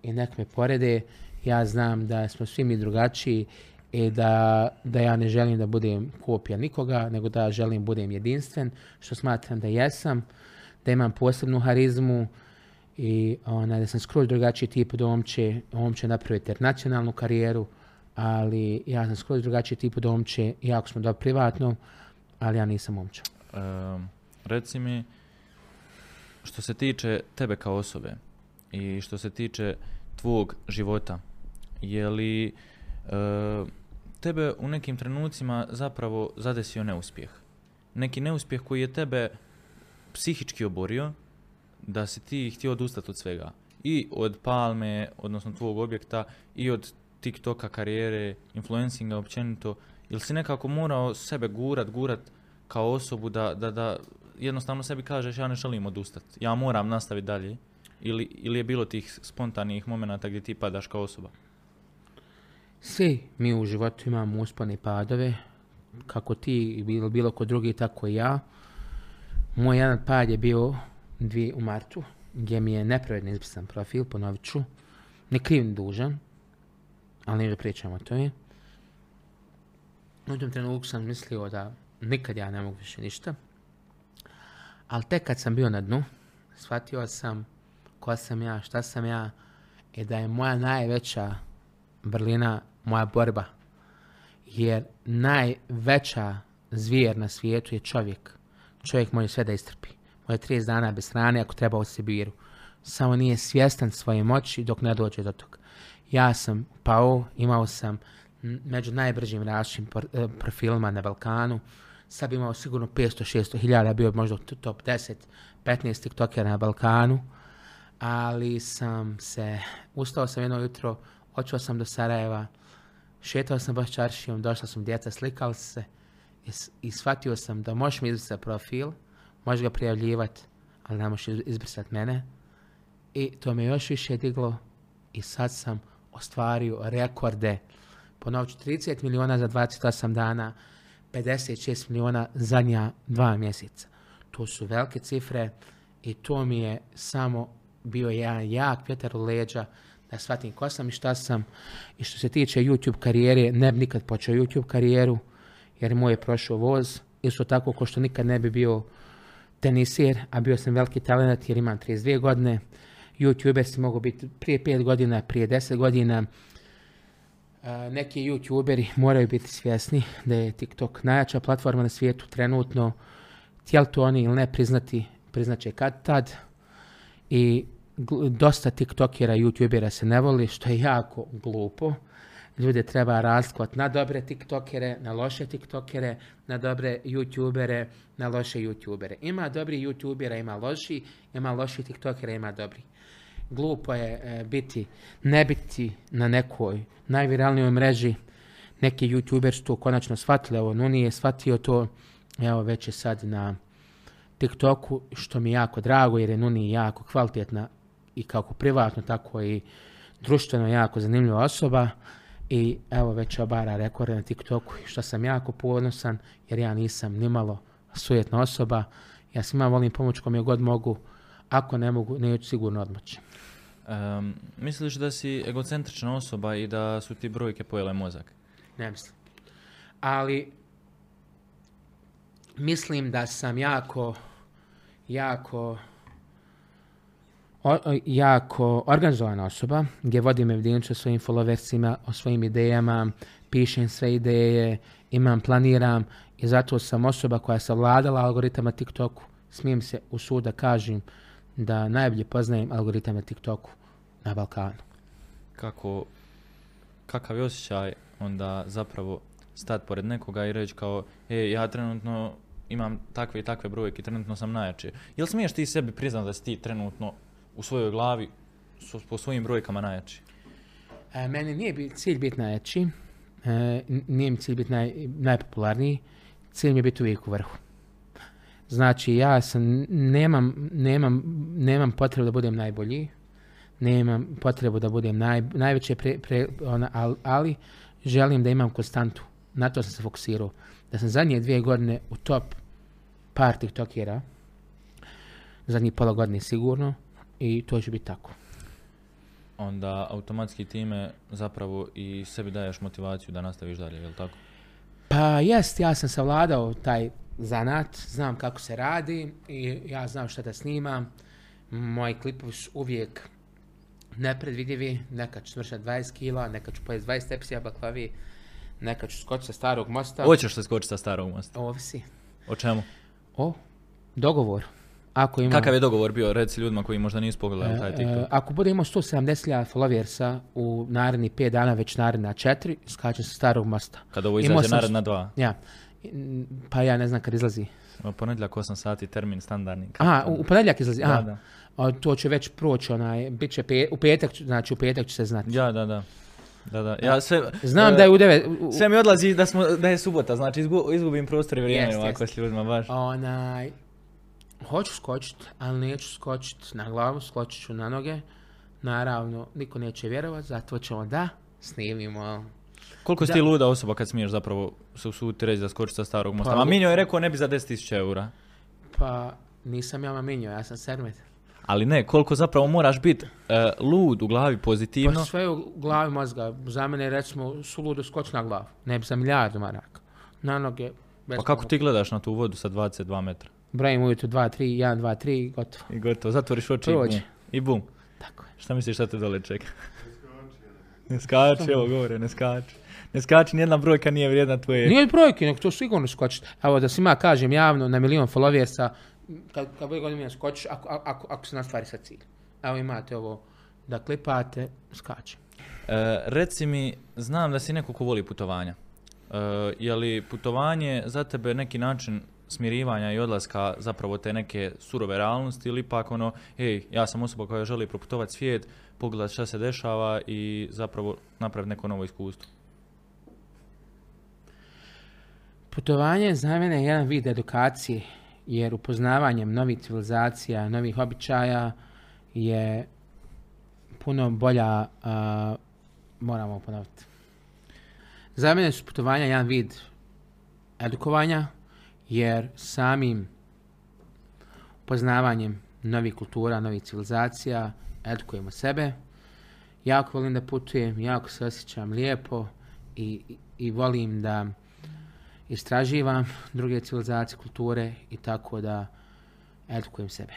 i nek me porede, ja znam da smo svi mi drugačiji i da, da ja ne želim da budem kopija nikoga, nego da želim budem jedinstven, što smatram da jesam, da imam posebnu harizmu i onaj, da sam skroz drugačiji tip od Omče. Omče napravio internacionalnu karijeru, ali ja sam skroz drugačiji tip od Omče, jako smo dobro privatno, ali ja nisam Omča. Um, reci mi, što se tiče tebe kao osobe i što se tiče tvog života, je li e, tebe u nekim trenucima zapravo zadesio neuspjeh? Neki neuspjeh koji je tebe psihički oborio, da si ti htio odustati od svega. I od palme, odnosno tvog objekta, i od TikToka karijere, influencinga općenito. Ili si nekako morao sebe gurat, gurat kao osobu da, da, da jednostavno sebi kažeš ja ne želim odustati, ja moram nastaviti dalje? Ili, ili je bilo tih spontanih momenata gdje ti padaš kao osoba? Svi mi u životu imamo uspone i padove, kako ti bilo, bilo ko drugi, tako i ja. Moj jedan pad je bio dvije u martu, gdje mi je nepravedno izbrisan profil, ponovit ću. Ne kriv ni dužan, ali ne pričamo o tome. U tom trenutku sam mislio da nikad ja ne mogu više ništa. Ali tek kad sam bio na dnu, shvatio sam ko sam ja, šta sam ja i da je moja najveća vrlina moja borba. Jer najveća zvijer na svijetu je čovjek. Čovjek može sve da istrpi. Može 30 dana bez hrane ako treba u Sibiru. Samo nije svjestan svoje moći dok ne dođe do toga. Ja sam pao, imao sam među najbržim rašim profilima na Balkanu. Sad bi imao sigurno 500-600 hiljada, bio bi možda top 10, 15 tiktokera na Balkanu. Ali sam se, ustao sam jedno jutro, otišao sam do Sarajeva, šetao sam baš čaršijom, došla sam djeca, slikali se i, shvatio sam da možeš mi izbrisati profil, možeš ga prijavljivati, ali ne možeš iz- izbrisati mene. i to me još više diglo i sad sam ostvario rekorde. Ponovit ću 30 miliona za 28 dana, 56 miliona zadnja dva mjeseca. To su velike cifre i to mi je samo bio jedan jak vjetar u leđa da shvatim ko sam i šta sam. I što se tiče YouTube karijere, ne bi nikad počeo YouTube karijeru, jer moj je prošao voz. Isto tako ko što nikad ne bi bio tenisir, a bio sam veliki talent jer imam 32 godine. YouTuber si mogu biti prije 5 godina, prije 10 godina. Neki YouTuberi moraju biti svjesni da je TikTok najjača platforma na svijetu trenutno. Tijeli to oni ili ne priznati, priznaće kad tad. I dosta TikTokera, YouTubera se ne voli, što je jako glupo. Ljude treba razlikovati na dobre TikTokere, na loše TikTokere, na dobre YouTubere, na loše YouTubere. Ima dobri YouTubera, ima loši, ima loši TikTokera, ima dobri. Glupo je e, biti, ne biti na nekoj najviralnijoj mreži. Neki YouTuber su konačno shvatili, evo Nuni je shvatio to, evo već je sad na TikToku, što mi je jako drago jer je Nuni jako kvalitetna i kako privatno, tako i društveno jako zanimljiva osoba i evo već obara rekorde na TikToku što sam jako ponosan jer ja nisam nimalo sujetna osoba. Ja svima volim pomoć kom je god mogu, ako ne mogu, neću sigurno odmoći. Em, misliš da si egocentrična osoba i da su ti brojke pojele mozak? Ne mislim. Ali mislim da sam jako, jako, o- jako organizovana osoba, gdje vodim evidenciju svojim followersima, o svojim idejama, pišem sve ideje, imam, planiram i zato sam osoba koja je savladala algoritama TikToku. Smijem se u sud da kažem da najbolje poznajem algoritame TikToku na Balkanu. Kako, kakav je osjećaj onda zapravo stati pored nekoga i reći kao, e, ja trenutno imam takve i takve brojke, trenutno sam najjači. Jel smiješ ti sebi priznat da si ti trenutno u svojoj glavi su, po svojim brojkama najjači? E, meni nije bi, cilj biti najjači, e, nije mi cilj biti naj, najpopularniji, cilj mi je biti uvijek u vrhu. Znači, ja sam, nemam, nemam, nemam potrebu da budem najbolji, nemam potrebu da budem naj, najveće, pre, pre, ona, al- ali želim da imam konstantu. Na to sam se fokusirao. Da sam zadnje dvije godine u top par tiktokera, zadnjih pola godine sigurno, i to će biti tako. Onda automatski time zapravo i sebi daješ motivaciju da nastaviš dalje, jel tako? Pa jest, ja sam savladao taj zanat, znam kako se radi i ja znam šta da snimam. Moji klipovi su uvijek nepredvidivi, nekad ću smršati 20 kila, nekad ću pojesti 20 tepsija baklavi, nekad ću skočiti sa starog mosta. Hoćeš se skočiti sa starog mosta? Ovisi. O čemu? O, dogovor. Ako ima, Kakav je dogovor bio, reci ljudima koji možda nisu pogledali taj E, TikTok? e, ako bude imao 170.000 followersa u naredni 5 dana, već naredna 4, skačem sa starog mosta. Kada ovo izađe sam- naredna dva. Ja, pa ja ne znam kad izlazi. O, Ponedjeljak 8 sati, termin standardni. Aha, u, u ponedjeljak izlazi. Da, Aha, da. A to će već proći, onaj, bit će pe, u petak, znači u petak će se znati. Ja, da, da. Da, da. Ja sve, Znam e, da je u devet, u- u- Sve mi odlazi da, smo, da je subota, znači izgu, izgubim prostor i vrijeme Jest, ovako jest. s ljudima, baš. onaj, hoću skočit, ali neću skočit na glavu, skočit ću na noge. Naravno, niko neće vjerovat, zato ćemo da snimimo. Koliko si ti luda osoba kad smiješ zapravo se usuditi reći da skočiš sa starog mosta? Pa, Minjo je rekao ne bi za 10.000 eura. Pa, nisam ja maminjo, ja sam sermet. Ali ne, koliko zapravo moraš biti e, lud u glavi pozitivno. Pa sve u glavi mozga, za mene recimo suludo skoč na glavu, ne bi za milijardu maraka. Na noge, bez Pa kako ti gledaš na tu vodu sa 22 metra? Brojim ujutru 2, 3, 1, 2, 3, gotovo. I gotovo, zatvoriš oči i Prođe. bum. I bum. Tako je. Šta misliš šta te dole čeka? Ne skači, evo govore, ne skači. Ne skači, nijedna brojka nije vrijedna tvoje. Nije brojke, nego to sigurno skočiti. Evo da svima kažem javno na milion followersa, kad, kad bude godina skočiš, ako, ako, ako se nastvari sa cilj. Evo imate ovo da klipate, skače. E, reci mi, znam da si neko ko voli putovanja. E, je li putovanje za tebe neki način smirivanja i odlaska zapravo te neke surove realnosti ili ipak ono, ej, ja sam osoba koja želi proputovati svijet, pogledati šta se dešava i zapravo napraviti neko novo iskustvo. Putovanje je za mene jedan vid edukacije, jer upoznavanjem novih civilizacija, novih običaja je puno bolja, a, moramo ponoviti. Za mene su putovanja jedan vid edukovanja, jer samim poznavanjem novih kultura, novih civilizacija, edukujemo sebe. Jako volim da putujem, jako se osjećam lijepo i, i, volim da istraživam druge civilizacije, kulture i tako da edukujem sebe.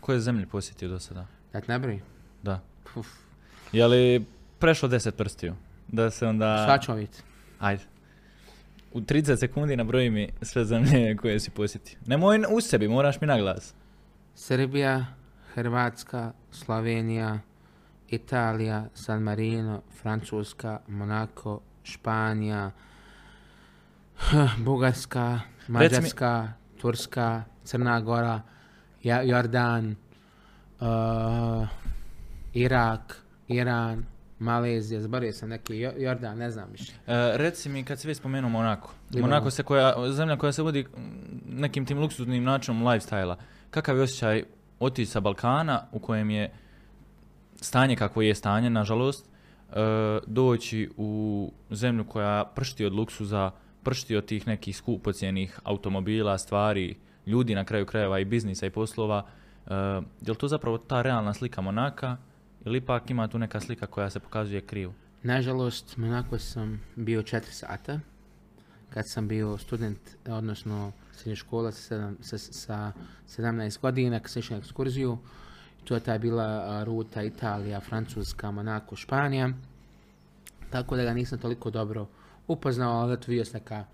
Koje zemlje posjetio do sada? Da te nabrojim? Da. Uf, Je li prešlo 10 prstiju? Da se onda... Sad ćemo vidjeti. Ajde. U 30 sekundi nabroji mi sve zemlje koje si posjetio. Nemoj u sebi, moraš mi na glas. Srbija, Hrvatska, Slovenija, Italija, San Marino, Francuska, Monako, Španija, Bugarska, Mađarska, Turska, Crna Gora, Jordan, uh, Irak, Iran, Malezija, zaboravio sam neki Jo- Jordan, ne znam više. E, reci mi kad si već spomenuo Monako. Libanon. Monako se koja, zemlja koja se vodi mm, nekim tim luksuznim načinom lifestyle Kakav je osjećaj otići sa Balkana u kojem je stanje kakvo je stanje, nažalost, e, doći u zemlju koja pršti od luksuza, pršti od tih nekih skupocjenih automobila, stvari, ljudi na kraju krajeva i biznisa i poslova. E, je li to zapravo ta realna slika Monaka ili ipak ima tu neka slika koja se pokazuje krivo? Nažalost, Monako sam bio 4 sata. Kad sam bio student, odnosno srednjoškolac sa, sa, sa 17 godina, kad sam išao na ekskurziju, to je ta bila ruta Italija, Francuska, Monako, Španija. Tako da ga nisam toliko dobro upoznao, ali eto vidio neka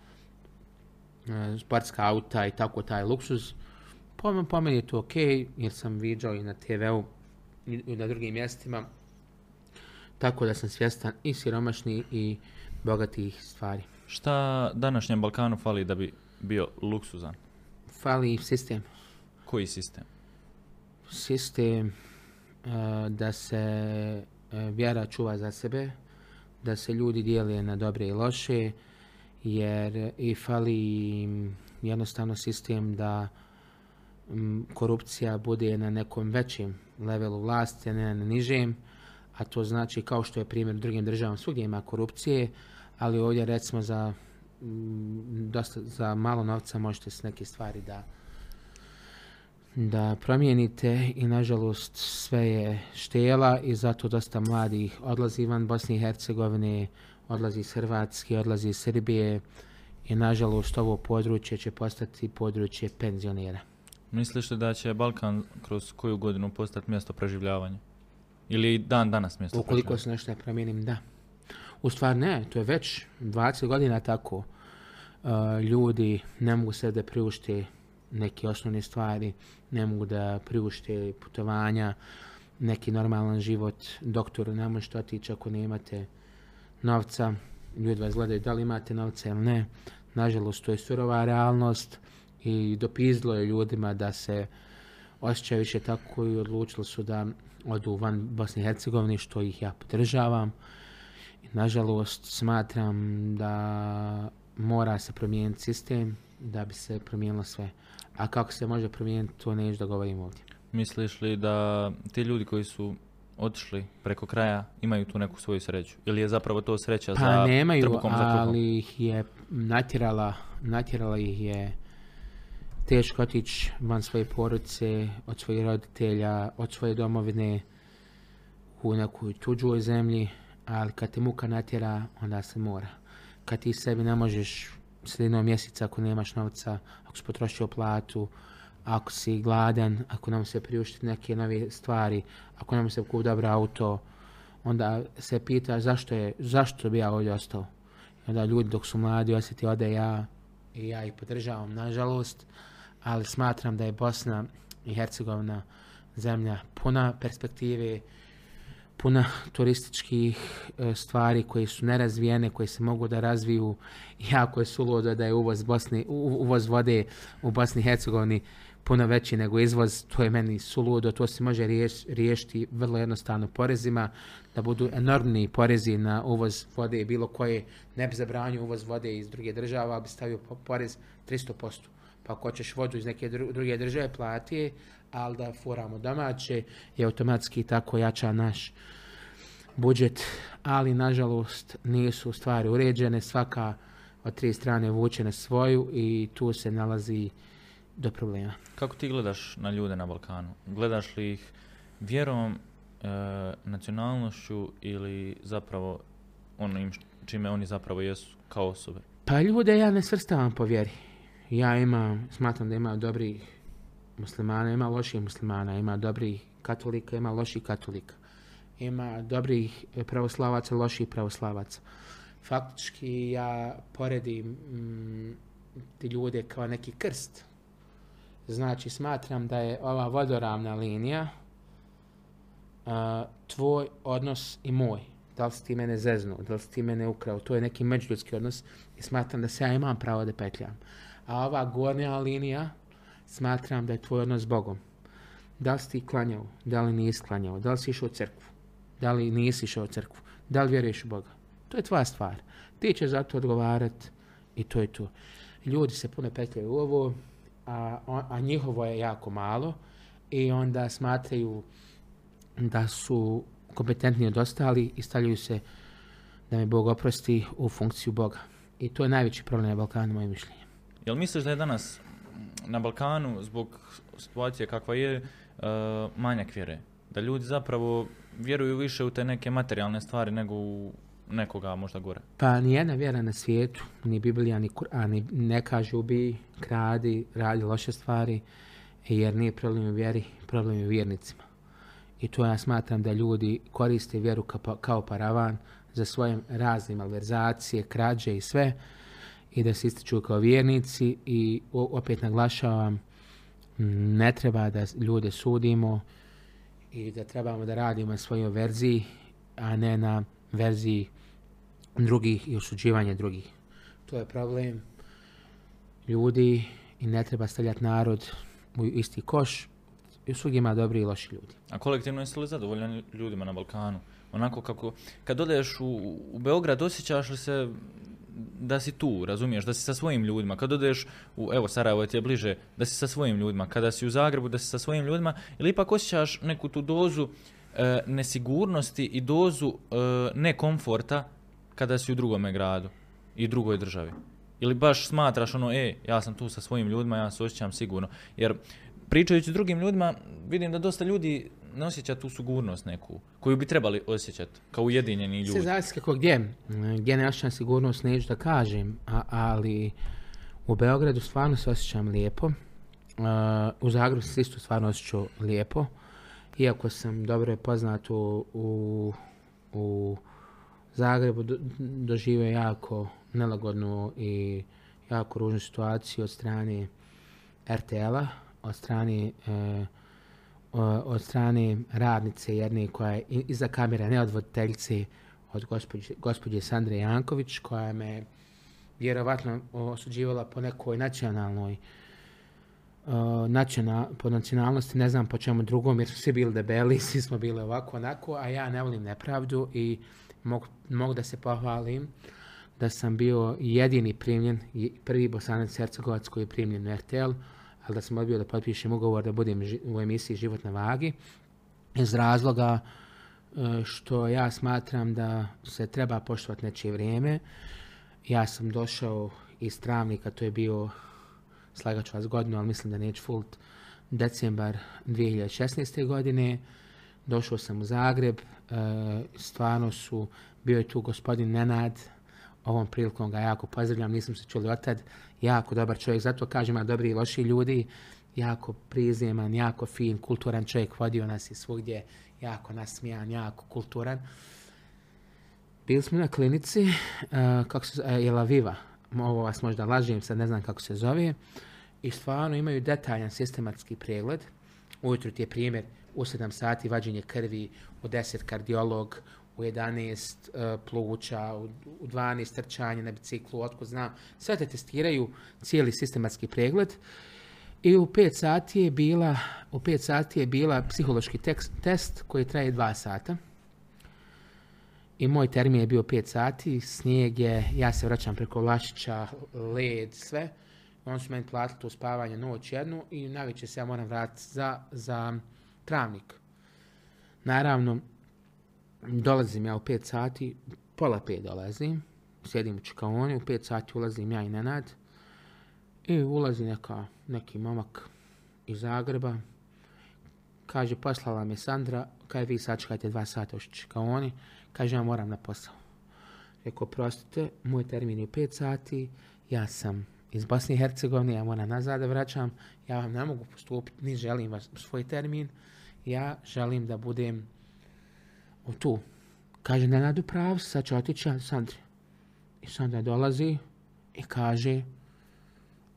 e, sportska auta i tako taj luksuz. Po, po meni je to ok, jer sam viđao i na TV-u i na drugim mjestima. Tako da sam svjestan i siromašnih i bogatih stvari. Šta današnjem Balkanu fali da bi bio luksuzan? Fali sistem. Koji sistem? Sistem eh, da se eh, vjera čuva za sebe, da se ljudi dijele na dobre i loše, jer i fali jednostavno sistem da korupcija bude na nekom većem levelu vlasti, a ne na nižem, a to znači kao što je primjer u drugim državama, svugdje ima korupcije, ali ovdje recimo za dosta, za malo novca možete s neke stvari da da promijenite i nažalost sve je štela i zato dosta mladih odlazi van Bosne i Hercegovine, odlazi iz Hrvatske, odlazi iz Srbije i nažalost ovo područje će postati područje penzionera. Misliš li da će Balkan kroz koju godinu postati mjesto preživljavanja? Ili dan danas mjesto Ukoliko se nešto ne promijenim, da. U stvari ne, to je već 20 godina tako. Uh, ljudi ne mogu se da priušte neke osnovne stvari, ne mogu da priušte putovanja, neki normalan život, doktoru ne možete otići ako nemate novca, ljudi vas gledaju da li imate novca ili ne. Nažalost, to je surova realnost i dopizdilo je ljudima da se osjećaju više tako i odlučili su da odu van Bosne i Hercegovine, što ih ja podržavam. I, nažalost, smatram da mora se promijeniti sistem da bi se promijenilo sve. A kako se može promijeniti, to neću da govorim ovdje. Misliš li da ti ljudi koji su otišli preko kraja imaju tu neku svoju sreću? Ili je zapravo to sreća Pa za nemaju, trbukom za kruhom? ali ih je natjerala, natjerala ih je teško otići van svoje porodice, od svojih roditelja, od svoje domovine u nekoj tuđoj zemlji, ali kad te muka natjera, onda se mora. Kad ti sebi ne možeš sredinom mjeseca ako nemaš novca, ako si potrošio platu, ako si gladan, ako nam se priuštiti neke nove stvari, ako nam se kupi dobro auto, onda se pita zašto je, zašto bi ja ovdje ostao. Onda ljudi dok su mladi osjeti ode ja i ja ih podržavam, nažalost, ali smatram da je Bosna i Hercegovina zemlja puna perspektive, puna turističkih e, stvari koje su nerazvijene, koje se mogu da razviju. Jako je suludo da je uvoz, Bosni, uvoz vode u Bosni i Hercegovini puno veći nego izvoz. To je meni suludo, to se može riješ- riješiti vrlo jednostavno porezima, da budu enormni porezi na uvoz vode bilo koje. Ne bi zabranio uvoz vode iz druge države, ali bi stavio po- porez 300%. Pa ako hoćeš vodu iz neke dru- druge države, plati ali da furamo domaće i automatski tako jača naš budžet, ali nažalost nisu stvari uređene, svaka od tri strane vuče na svoju i tu se nalazi do problema. Kako ti gledaš na ljude na Balkanu? Gledaš li ih vjerom, e, nacionalnošću ili zapravo onim čime oni zapravo jesu kao osobe? Pa ljude ja ne svrstavam po vjeri. Ja imam, smatram da ima dobrih muslimana, ima loših muslimana, ima dobrih katolika, ima loših katolika. Ima dobrih pravoslavaca, loših pravoslavaca. Faktički ja poredim mm, ti ljude kao neki krst. Znači smatram da je ova vodoravna linija a, tvoj odnos i moj. Da li si ti mene zeznuo, da li si ti mene ukrao, to je neki međuljudski odnos i smatram da se ja imam pravo da petljam. A ova gornja linija smatram da je tvoj odnos s Bogom. Da li si ti klanjao, da li nisi klanjao, da li si išao u crkvu, da li nisi išao u crkvu, da li vjeruješ u Boga. To je tvoja stvar. Ti ćeš za to odgovarat i to je to. Ljudi se puno petljaju u ovo, a, a njihovo je jako malo i onda smatraju da su kompetentniji od ostali i stavljaju se da me Bog oprosti u funkciju Boga. I to je najveći problem na Balkanu, moje mišljenje. Jel misliš da je danas na Balkanu zbog situacije kakva je e, manjak vjere? Da ljudi zapravo vjeruju više u te neke materijalne stvari nego u nekoga možda gore? Pa nijedna vjera na svijetu, ni Biblija, ni Kur'an, ne kaže ubi, kradi, radi loše stvari, jer nije problem u vjeri, problem je u vjernicima. I to ja smatram da ljudi koriste vjeru pa- kao paravan za svoje razne malverzacije, krađe i sve, i da se ističu kao vjernici i opet naglašavam, ne treba da ljude sudimo i da trebamo da radimo na svojoj verziji, a ne na verziji drugih i osuđivanje drugih. To je problem ljudi i ne treba stavljati narod u isti koš. I svugdje ima dobri i loši ljudi. A kolektivno jesi li zadovoljan ljudima na Balkanu? Onako kako, kad odeš u, u Beograd, osjećaš li se da si tu, razumiješ, da si sa svojim ljudima. Kad odeš u, evo, Sarajevo ti je bliže, da si sa svojim ljudima. Kada si u Zagrebu, da si sa svojim ljudima. Ili ipak osjećaš neku tu dozu e, nesigurnosti i dozu e, nekomforta kada si u drugome gradu i drugoj državi. Ili baš smatraš ono, e, ja sam tu sa svojim ljudima, ja se osjećam sigurno. Jer pričajući s drugim ljudima, vidim da dosta ljudi ne osjeća tu sigurnost neku, koju bi trebali osjećati kao ujedinjeni ljudi. zavisi kako gdje. Gdje ne osjećam sigurnost, neću da kažem, a, ali u Beogradu stvarno se osjećam lijepo. Uh, u Zagrebu se isto stvarno osjećao lijepo. Iako sam dobro je poznat u, u, u Zagrebu do, doživio jako nelagodnu i jako ružnu situaciju od strane RTL-a, od strane e, o- od strane radnice jedne koja je iza kamere, ne od voditeljice, od gospođe, Sandre Janković, koja me vjerovatno osuđivala po nekoj nacionalnoj po nacionalnosti, ne znam po čemu drugom, jer su svi bili debeli, svi smo bili ovako, onako, a ja ne volim nepravdu i mogu, mogu da se pohvalim da sam bio jedini primljen, prvi bosanac Hercegovac koji je primljen u RTL, ali da sam odbio da potpišem ugovor da budem u emisiji Život na vagi, iz razloga e, što ja smatram da se treba poštovati nečije vrijeme. Ja sam došao iz Travnika, to je bio, slagaću vas godinu, ali mislim da neću fult, decembar 2016. godine. Došao sam u Zagreb, e, stvarno su, bio je tu gospodin Nenad, ovom prilikom ga jako pozdravljam, nisam se čuli otad, jako dobar čovjek, zato kažem, ima dobri i loši ljudi, jako prizeman, jako fin, kulturan čovjek, vodio nas je svugdje, jako nasmijan, jako kulturan. Bili smo na klinici, uh, kako se zove, Jela Viva, ovo vas možda lažem, sad ne znam kako se zove, i stvarno imaju detaljan sistematski pregled. Ujutro ti je primjer, u 7 sati vađenje krvi, u 10 kardiolog, u 11 uh, pluća, u, u 12 trčanje na biciklu, otko znam. Sve te testiraju, cijeli sistematski pregled. I u 5 sati je bila, u 5 sati je bila psihološki test koji traje 2 sata. I moj termin je bio 5 sati, snijeg je, ja se vraćam preko Vlašića, led, sve. Oni su meni platili to spavanje noć jednu i navečer se ja moram vratiti za, za travnik. Naravno, dolazim ja u 5 sati, pola 5 dolazim, sjedim u čikaoni, u 5 sati ulazim ja i Nenad. I ulazi neka, neki momak iz Zagreba, kaže poslala me Sandra, kaže vi sačekajte dva sata u čikaoni, kaže ja moram na posao. Rekao, prostite, moj termin je u 5 sati, ja sam iz Bosne i Hercegovine, ja moram nazad da vraćam, ja vam ne mogu postupiti, ni želim vas svoj termin, ja želim da budem tu. Kaže, ne nadu prav, sad ću otići Sandri. I Sandra dolazi i kaže,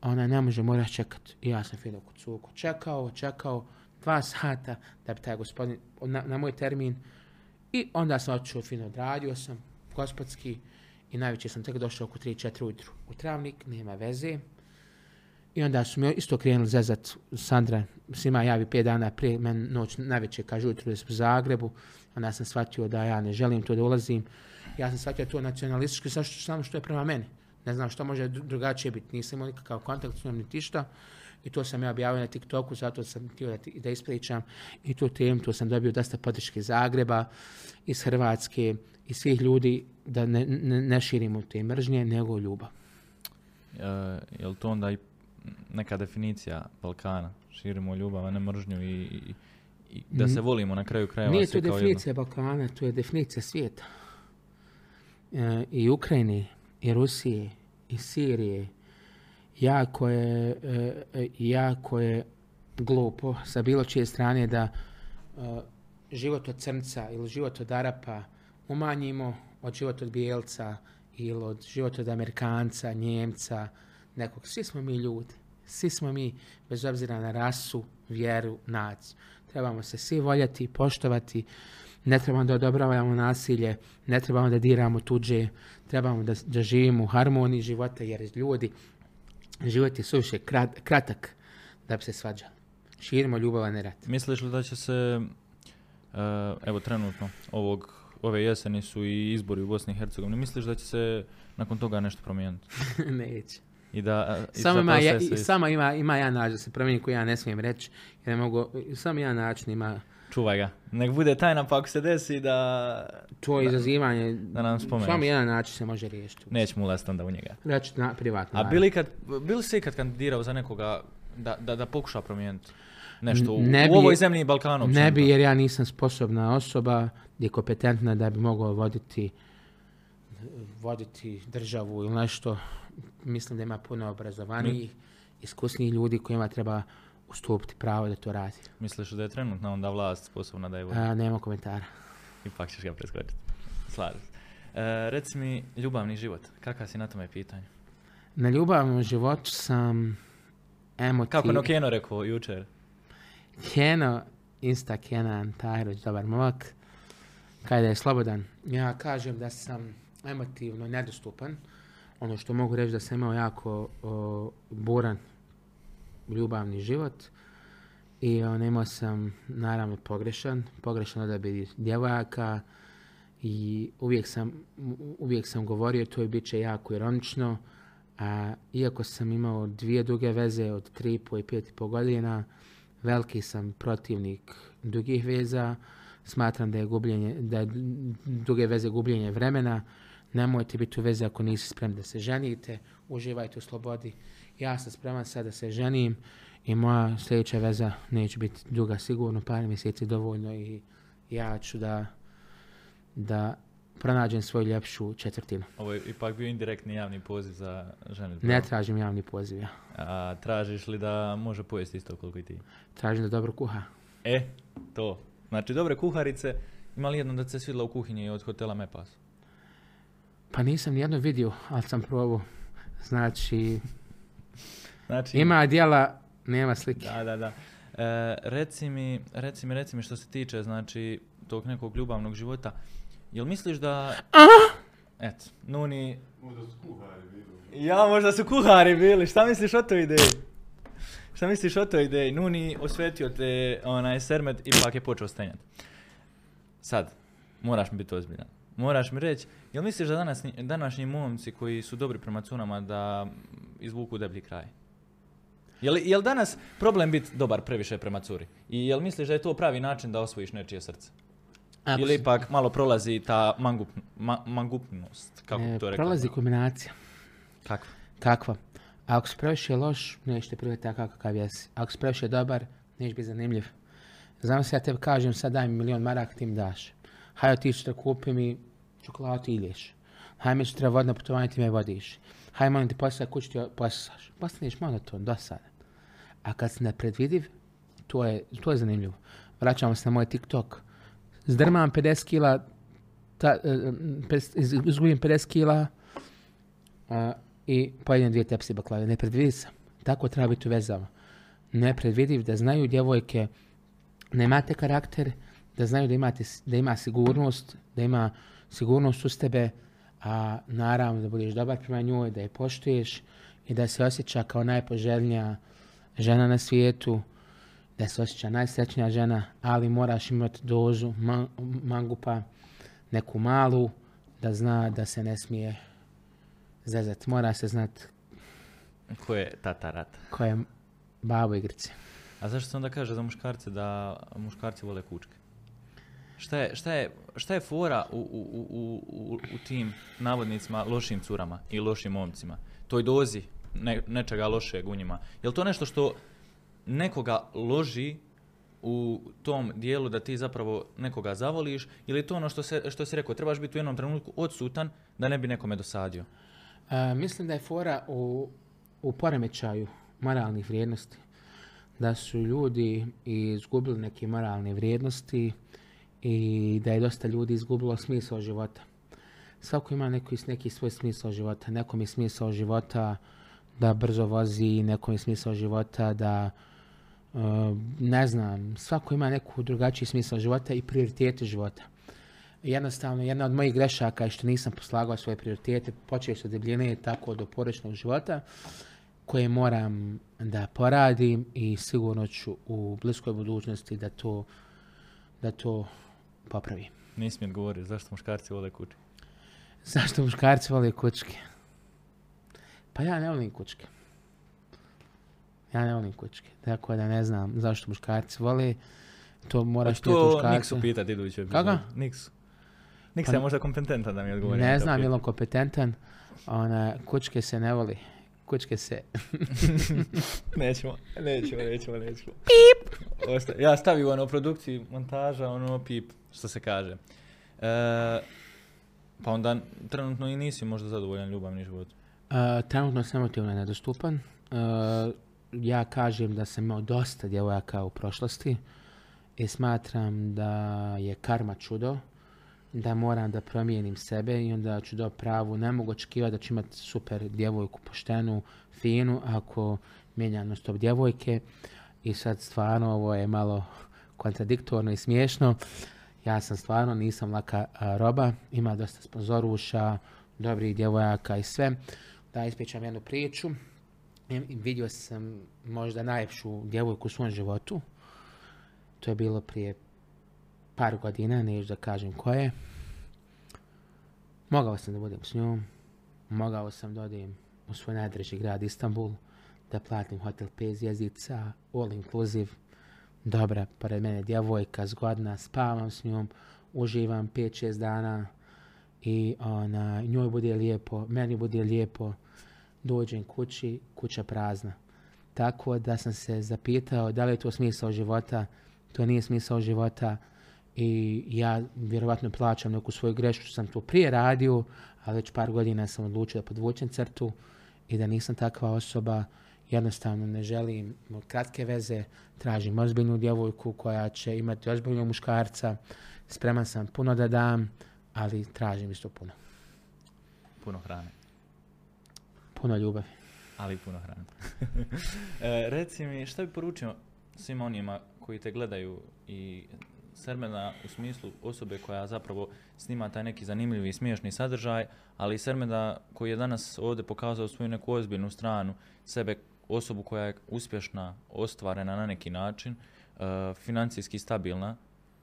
ona ne može, moraš čekat. I ja sam fino kod cuku čekao, čekao, dva sata da bi taj gospodin, na, na moj termin, i onda sam otišao fino, odradio sam, gospodski, i najveće sam tek došao oko 3-4 ujutru u travnik, nema veze. I onda su mi isto krenuli zezat Sandra, svima javi 5 dana prije, men noć najveće kaže ujutru da u Zagrebu, onda sam shvatio da ja ne želim to da ulazim. Ja sam shvatio to nacionalistički, samo što, što je prema meni. Ne znam što može dru- drugačije biti, nisam imao nikakav kontakt s njom niti šta. I to sam ja objavio na TikToku, zato sam htio da, da ispričam i tu temu, tu sam dobio dosta podrške iz Zagreba, iz Hrvatske, i svih ljudi da ne, ne, ne širimo te mržnje, nego ljubav. E, je li to onda i neka definicija Balkana? Širimo ljubav, a ne mržnju i, i da se volimo na kraju krajeva Nije to jedno. definicija Balkana, to je definicija svijeta. E, I Ukrajine, i Rusije, i Sirije. Jako je, e, e, jako je glupo sa bilo čije strane da e, život od crnca ili život od Arapa umanjimo od život od bijelca ili od život od Amerikanca, Njemca, nekog. Svi smo mi ljudi. Svi smo mi, bez obzira na rasu, vjeru, naciju. Trebamo se svi voljeti, poštovati, ne trebamo da odobravamo nasilje, ne trebamo da diramo tuđe, trebamo da, da živimo u harmoniji života, jer ljudi, život je suviše krat, kratak da bi se svađali. Širimo ljubav, a ne rat. Misliš li da će se, e, evo trenutno, ovog, ove jeseni su i izbori u Bosni i Hercegovini, misliš da će se nakon toga nešto promijeniti? Neće. I da, i Samo, ima, ja, i- se samo ima, ima jedan način da se promijeni koji ja ne smijem reći. Jer ne mogu, samo jedan način ima Čuvaj ga. Nek bude tajna pa ako se desi da to izazivanje. da nam spomeneš. Samo jedan način se može riješiti. nećemo ulaziti onda u njega. Reći na privatno. A bili, kad, bili si ikad kandidirao za nekoga da, da, da pokuša promijeniti nešto u, Ne u bi- ovoj zemlji i Balkanu? Ne općenito? bi jer ja nisam sposobna osoba je kompetentna da bi mogao voditi voditi državu ili nešto. Mislim da ima puno obrazovanijih, iskusnijih ljudi kojima treba ustupiti pravo da to radi. Misliš da je trenutna onda vlast sposobna da je vodi? Nema komentara. Ipak ćeš ga preskočiti. Slažem se. E, reci mi, ljubavni život, kakav si na tome pitanju? Na ljubavnom životu sam emotiv... Kako je Nokeno rekao jučer? Keno, Insta Kenan Tajroć, dobar momak, kada je slobodan. Ja kažem da sam emotivno nedostupan. Ono što mogu reći da sam imao jako buran ljubavni život. I on, imao sam naravno pogrešan, pogrešan odabir djevojaka i uvijek sam, uvijek sam govorio to i bit će jako ironično. A, iako sam imao dvije duge veze od tri i po i pet i po godina, veliki sam protivnik dugih veza. Smatram da je, gubljenje, da je duge veze gubljenje vremena. Nemojte biti u vezi ako nisi spremni da se ženite. Uživajte u slobodi. Ja sam spreman sad da se ženim i moja sljedeća veza neće biti duga sigurno, par mjeseci dovoljno i ja ću da, da pronađem svoju ljepšu četvrtinu. Ovo je ipak bio indirektni javni poziv za ženitbu. Ne tražim javni poziv, ja. A tražiš li da može pojesti isto koliko i ti? Tražim da dobro kuha. E, to. Znači, dobre kuharice, ima li jedno da se svidla u kuhinji od hotela Mepas? Pa nisam nijedno vidio, ali sam probao. Znači, Znači, ima dijela, nema slike. Da, da, da. E, reci mi, reci mi, reci mi što se tiče, znači, tog nekog ljubavnog života, jel misliš da... Eto, Nuni... Možda su kuhari bili. Ja, možda su kuhari bili, šta misliš o toj ideji? Šta misliš o toj ideji? Nuni osvetio te, onaj, Sermet, ipak je počeo stenjati. Sad, moraš mi biti ozbiljan. Moraš mi reći, jel misliš da danas, današnji momci koji su dobri prema cunama da izvuku deblji kraj? Jel, jel danas problem biti dobar previše prema curi? I jel misliš da je to pravi način da osvojiš nečije srce? Ako Ili ipak malo prolazi ta mangup, ma, mangupnost, kako E, to rekao? prolazi kombinacija. Kakva? Ako si previše loš, nećete prihvatiti takav kakav jesi. Ako si previše dobar, neće biti zanimljiv. Znam se ja tebi kažem, sad daj mi milion maraka, ti mi daš. Hajde otići da kupi mi čokoladu, ideš. Hajde mi sutra vodno putovanje, ti me vodiš. Hajde molim ti posao kući, ti poslušaš. Postaneš monoton, dosadan. A kad si nepredvidiv, to je, to je zanimljivo. Vraćamo se na moj TikTok. Zdrmam 50 kila, ta, e, izgubim 50 kila, a, i pojedem dvije tepsi baklave. Nepredvidiv sam. Tako treba biti u vezama. Da znaju djevojke da imate karakter, da znaju da, imate, da ima sigurnost, da ima sigurnost uz tebe, a naravno da budeš dobar prema njoj, da je poštuješ i da se osjeća kao najpoželjnija žena na svijetu, da se osjeća najsrećnija žena, ali moraš imati dozu man- mangupa, neku malu, da zna da se ne smije zezat. Mora se znat Ko je tata rata? ko je babo igrice. A zašto se onda kaže za muškarce da muškarci vole kučke? Šta je, šta je, šta je fora u, u, u, u, u, tim navodnicima lošim curama i lošim momcima? Toj dozi ne, nečega lošeg u njima. Je li to nešto što nekoga loži u tom dijelu da ti zapravo nekoga zavoliš ili to ono što, se, što si rekao, trebaš biti u jednom trenutku odsutan da ne bi nekome dosadio? A, mislim da je fora u, u poremećaju moralnih vrijednosti. Da su ljudi izgubili neke moralne vrijednosti i da je dosta ljudi izgubilo smisao života. Svako ima neki, neki svoj smisao života. Nekom je smisao života da brzo vozi, nekom je smisao života da e, ne znam, svako ima neku drugačiji smisao života i prioritete života. Jednostavno, jedna od mojih grešaka je što nisam poslagao svoje prioritete, počeo od debljine tako do porečnog života, koje moram da poradim i sigurno ću u bliskoj budućnosti da to, da to popravim. Nisi mi odgovorio zašto muškarci vole kučke. Zašto muškarci vole kučke? Pa ja ne volim kučke. Ja ne volim kučke. Tako da ne znam zašto muškarci vole. To moraš pitati to muškarce. Niksu pitati iduće Kako? Niksu. Niksa Pa- je možda kompetentan da mi odgovori. Ne znam je pitanje. li on kompetentan. Ona, kučke se ne voli. Kučke se... Nećemo, nećemo, nećemo, nećemo. Pip! ja stavim ono u produkciji, montaža, ono pip, što se kaže. E, pa onda trenutno i nisi možda zadovoljan ljubavni život. Uh, trenutno sam emotivno nedostupan. Uh, ja kažem da sam imao dosta djevojaka u prošlosti i smatram da je karma čudo, da moram da promijenim sebe i onda ću do pravu. Ne mogu očekivati da ću imati super djevojku, poštenu, finu, ako mijenjam stop djevojke. I sad stvarno ovo je malo kontradiktorno i smiješno. Ja sam stvarno, nisam laka roba, ima dosta sponzoruša, dobrih djevojaka i sve. Da ispričam jednu priču. Vidio sam možda najljepšu djevojku u svom životu. To je bilo prije par godina, neću da kažem koje. Mogao sam da budem s njom. Mogao sam da odem u svoj najdraži grad Istanbul, da platim hotel 5 zvjezdica, all inclusive, dobra, pored mene djevojka, zgodna, spavam s njom, uživam 5-6 dana i ona, njoj bude lijepo, meni bude lijepo, dođem kući, kuća prazna. Tako da sam se zapitao da li je to smisao života, to nije smisao života i ja vjerovatno plaćam neku svoju grešku što sam to prije radio, ali već par godina sam odlučio da podvučem crtu i da nisam takva osoba, jednostavno ne želim kratke veze, tražim ozbiljnu djevojku koja će imati ozbiljnog muškarca, spreman sam puno da dam, ali tražim isto puno. Puno hrane, Puno ljubavi. ali puno hrane. e, reci mi, šta bi poručio svim onima koji te gledaju i Sermena u smislu osobe koja zapravo snima taj neki zanimljivi i smiješni sadržaj, ali i Sermena koji je danas ovdje pokazao svoju neku ozbiljnu stranu, sebe osobu koja je uspješna, ostvarena na neki način, e, financijski stabilna.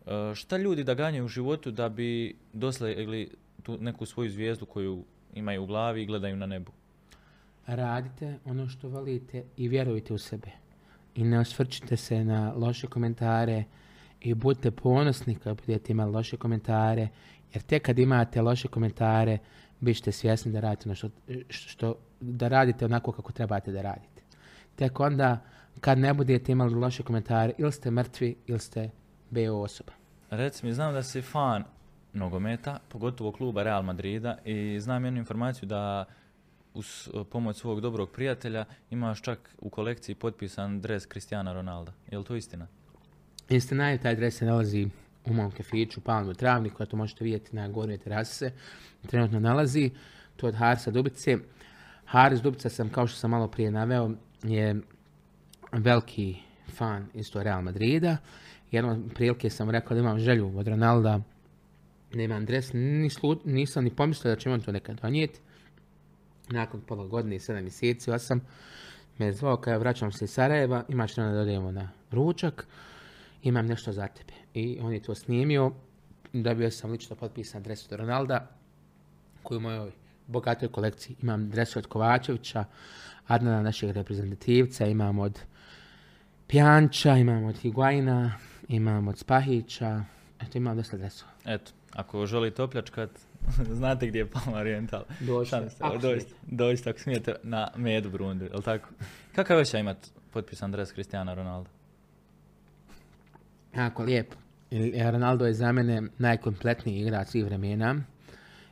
E, šta ljudi da ganjaju u životu da bi doslegli tu neku svoju zvijezdu koju imaju u glavi i gledaju na nebu? radite ono što volite i vjerujte u sebe. I ne osvrćite se na loše komentare i budite ponosni kad budete imali loše komentare, jer tek kad imate loše komentare, bit ćete svjesni da radite, ono što, da radite onako kako trebate da radite. Tek onda, kad ne budete imali loše komentare, ili ste mrtvi, ili ste BO osoba. Reci mi, znam da si fan nogometa, pogotovo kluba Real Madrida i znam jednu informaciju da uz pomoć svog dobrog prijatelja imaš čak u kolekciji potpisan dres Cristiana Ronalda. Je li to istina? Istina je, taj dres se nalazi u mom kafiću, Palmu Travniku, a to možete vidjeti na gornjoj terasi se trenutno nalazi. To je od Harisa Dubice. Haris Dubica sam, kao što sam malo prije naveo, je veliki fan isto Real Madrida. Jednom prilike sam rekao da imam želju od Ronalda da imam dres. nisam ni pomislio da će on to nekad donijeti. Nakon pola godine sedam mjeseci, osam, me zvao kada vraćam se iz Sarajeva, imaš da dodajemo na ručak, imam nešto za tebe. I on je to snimio, dobio sam lično potpisan dres od Ronalda, koji mojoj bogatoj kolekciji imam dres od Kovačevića, Adnana našeg reprezentativca, imam od Pjanča, imam od Higuajna, imam od Spahića, eto imam dosta dresova. Eto, ako želite opljačkat, znate gdje je Palma Oriental. Doista, doista, ako smijete, na Medu Brundu, jel tako? Kakav još imat potpisan dres Cristiana Ronaldo? Jako lijepo. Ronaldo je za mene najkompletniji igrač svih vremena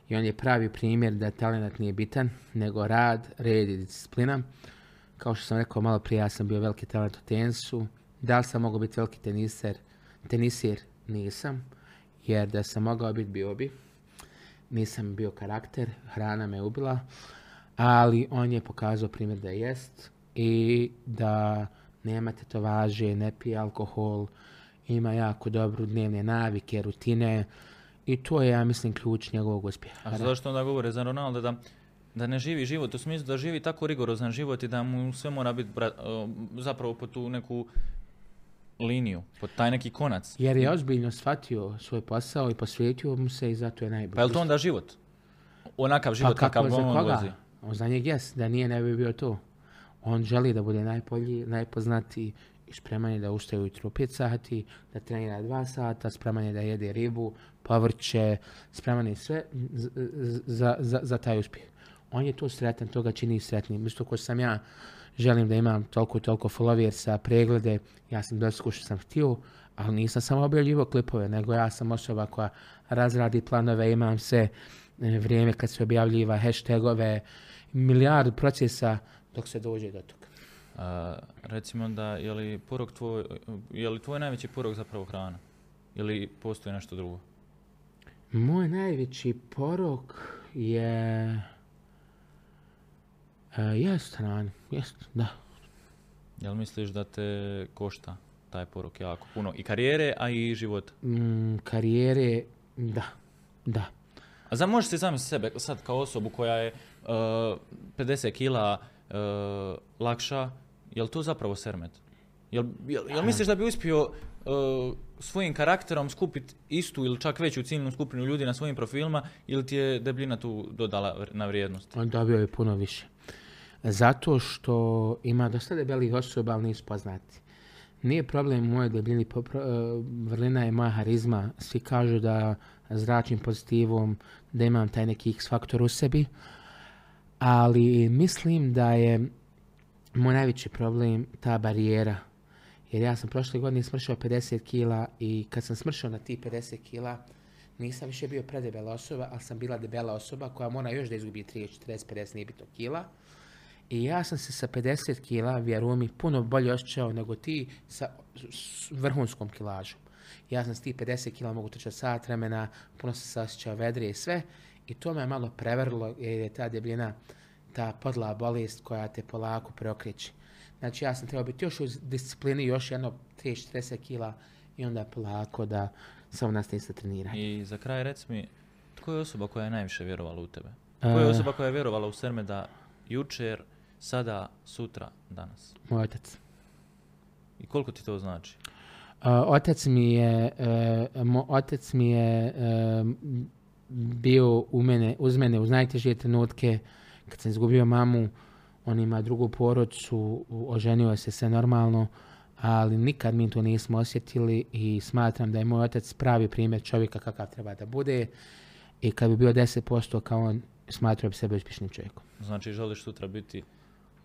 i on je pravi primjer da talent nije bitan, nego rad, red i disciplina. Kao što sam rekao malo prije, ja sam bio veliki talent u tenisu. Da li sam mogao biti veliki teniser? Tenisir nisam, jer da sam mogao biti bio bi. Nisam bio karakter, hrana me ubila, ali on je pokazao primjer da jest i da nema tetovaže, ne pije alkohol, ima jako dobru dnevne navike, rutine i to je, ja mislim, ključ njegovog uspjeha. A zašto onda govore za Ronaldo da, da ne živi život, u smislu da živi tako rigorozan život i da mu sve mora biti zapravo po tu neku liniju, pod taj neki konac. Jer je ozbiljno shvatio svoj posao i posvetio mu se i zato je najbolji. Pa je li to onda život? Onakav život pa kakav on odlazi? On za njeg jes, da nije ne bi bio to. On želi da bude najbolji, najpoznatiji, spreman je da ustaje ujutro 5 sati, da trenira 2 sata, spreman je da jede ribu, povrće, spreman je sve za, za, za taj uspjeh. On je to sretan, to ga čini sretnim. Isto ko sam ja, želim da imam toliko i toliko followersa, preglede, ja sam dosta što sam htio, ali nisam samo objavljivo klipove, nego ja sam osoba koja razradi planove, imam se e, vrijeme kad se objavljiva hashtagove, milijardu procesa dok se dođe do toga. A, recimo da, je li porok tvoj, je li tvoj najveći porok zapravo hrana? Ili postoji nešto drugo? Moj najveći porok je... E, jest hrana, jest, da. Jel misliš da te košta taj porok jako puno? I karijere, a i život? Mm, karijere, da, da. A za možeš si sami sebe, sad kao osobu koja je uh, 50 kila uh, lakša, Jel to zapravo Sermet? Jel, jel, misliš da bi uspio uh, svojim karakterom skupiti istu ili čak veću ciljnu skupinu ljudi na svojim profilima ili ti je debljina tu dodala na vrijednost? On dobio je puno više. Zato što ima dosta debelih osoba, ali nisu poznati. Nije problem moje debljini, uh, vrlina je moja harizma. Svi kažu da zračim pozitivom, da imam taj neki x faktor u sebi, ali mislim da je moj najveći problem ta barijera. Jer ja sam prošle godine smršao 50 kila i kad sam smršao na ti 50 kila, nisam više bio predebela osoba, ali sam bila debela osoba koja mora još da izgubi 30, 40, 50, nije bitno kila. I ja sam se sa 50 kila, vjerujem mi, puno bolje osjećao nego ti sa vrhunskom kilažom. Ja sam s ti 50 kila mogu trčati sat vremena, puno sam se osjećao vedrije i sve. I to me malo prevrlo jer je ta debljina ta podla bolest koja te polako preokreće. Znači ja sam trebao biti još u disciplini još jedno 30-40 kila i onda polako da samo nastavim sa treniranjem. I za kraj reci mi, tko je osoba koja je najviše vjerovala u tebe? Tko je osoba koja je vjerovala u Sermeda jučer, sada, sutra, danas? Moj otac. I koliko ti to znači? otac mi je, uh, otac mi je bio u mene, uz mene uz najtežije trenutke, kad sam izgubio mamu, on ima drugu porodcu, oženio se sve normalno, ali nikad mi to nismo osjetili i smatram da je moj otac pravi primjer čovjeka kakav treba da bude i kad bi bio 10% kao on, smatrao bi sebe uspješnim čovjekom. Znači želiš sutra biti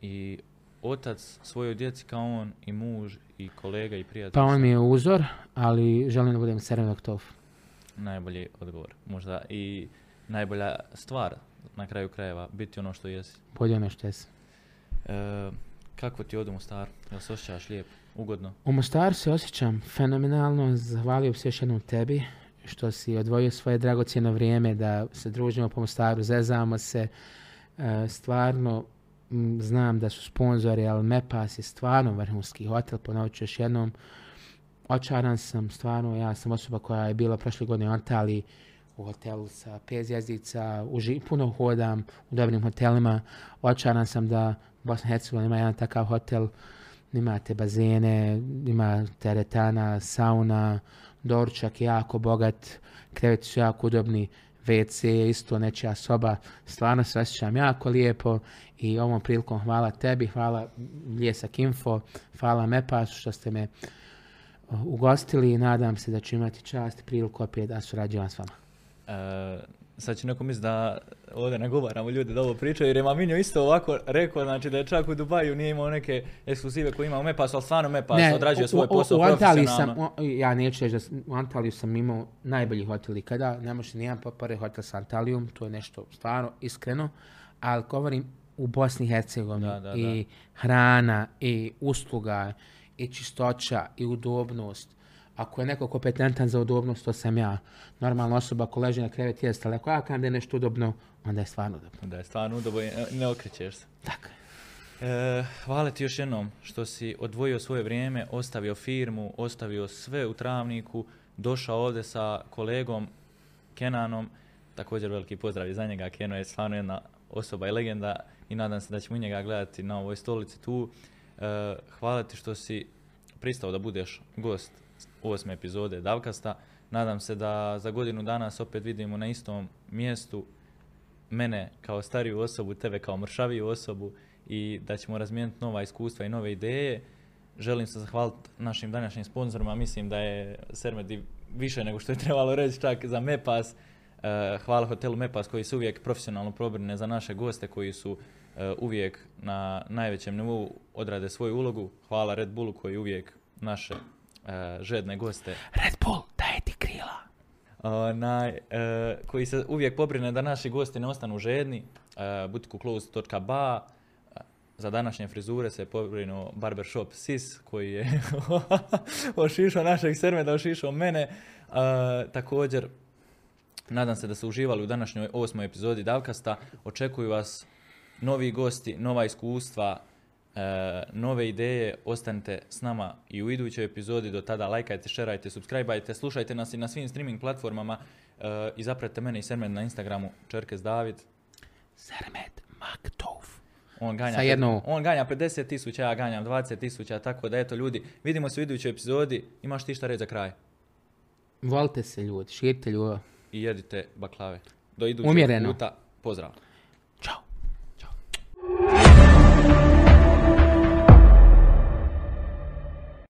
i otac svojoj djeci kao on, i muž, i kolega, i prijatelj. Pa on mi je uzor, ali želim da budem Serenog Tof. Najbolji odgovor. Možda i najbolja stvar na kraju krajeva, biti ono što jesi. Bolje ono što jesi. E, kako ti ode u Mostaru? Jel se osjećaš lijepo, ugodno? U Mostaru se osjećam fenomenalno, zahvalio bi se još jednom tebi što si odvojio svoje dragocjeno vrijeme da se družimo po Mostaru, zezamo se. E, stvarno m, znam da su sponzori, ali Mepas je stvarno vrhunski hotel, ponovit ću još jednom. Očaran sam, stvarno, ja sam osoba koja je bila prošle godine u Antaliji u hotelu sa pet zvjezdica, uži- puno hodam u dobrim hotelima. Očaran sam da Bosna i Hercegovina ima jedan takav hotel, imate bazene, ima teretana, sauna, doručak je jako bogat, kreveti su jako udobni, WC isto nečija soba, stvarno se osjećam jako lijepo i ovom prilikom hvala tebi, hvala Ljesak Info, hvala Mepasu što ste me uh, ugostili i nadam se da ću imati čast priliku opet da surađujem s vama. Sad će neko misliti da ovdje nagovaramo ljude da ovo pričaju, jer je Maminjo isto ovako rekao, znači da je čak u Dubaju nije imao neke ekskluzive koje ima u Mepasu, ali stvarno Mepas odrađuje u- svoj u- posao u Antaliji sam, u- ja neću reći da u Antaliju sam imao najbolji hotel ikada, ne može nijedan popore hotel sa Antalijom, to je nešto stvarno iskreno, ali govorim u Bosni i Hercegovini Da, da, i hrana i usluga i čistoća i udobnost. Ako je neko kompetentan za udobnost, to sam ja. Normalna osoba ko leži na krevet jeste, ali ako ja kažem da je nešto udobno, onda je stvarno udobno. Da je stvarno udobno i ne okrećeš se. Tako. E, hvala ti još jednom što si odvojio svoje vrijeme, ostavio firmu, ostavio sve u travniku, došao ovdje sa kolegom Kenanom, također veliki pozdrav i za njega, Keno je stvarno jedna osoba i legenda i nadam se da ćemo njega gledati na ovoj stolici tu. E, hvala ti što si pristao da budeš gost osme epizode Davkasta. Nadam se da za godinu dana se opet vidimo na istom mjestu, mene kao stariju osobu, tebe kao mršaviju osobu i da ćemo razmijeniti nova iskustva i nove ideje. Želim se zahvaliti našim današnjim sponzorima, mislim da je Sermedi više nego što je trebalo reći čak za Mepas. E, hvala hotelu Mepas koji se uvijek profesionalno probrine za naše goste koji su e, uvijek na najvećem nivou odrade svoju ulogu. Hvala Red Bullu koji uvijek naše žedne goste Red Bull, daje ti krila. onaj, e, koji se uvijek pobrine da naši gosti ne ostanu žedni. E, butikukloz.ba e, za današnje frizure se pobrinuo barbershop Sis koji je ošišao našeg sermeda, ošišao mene. E, također, nadam se da ste uživali u današnjoj osmoj epizodi Davkasta. Očekuju vas novi gosti, nova iskustva, e, E, nove ideje. Ostanite s nama i u idućoj epizodi. Do tada lajkajte, šerajte, subscribeajte, slušajte nas i na svim streaming platformama e, i zapratite mene i Sermet na Instagramu Čerkez David. Sermet Maktov. On ganja, Sa jednu... on ganja 50 tisuća, ja ganjam 20 tisuća, tako da eto ljudi, vidimo se u idućoj epizodi. Imaš ti šta reći za kraj? Volite se ljudi, širite ljubav. I jedite baklave. Do idućeg puta. Pozdrav. Ćao. Ćao.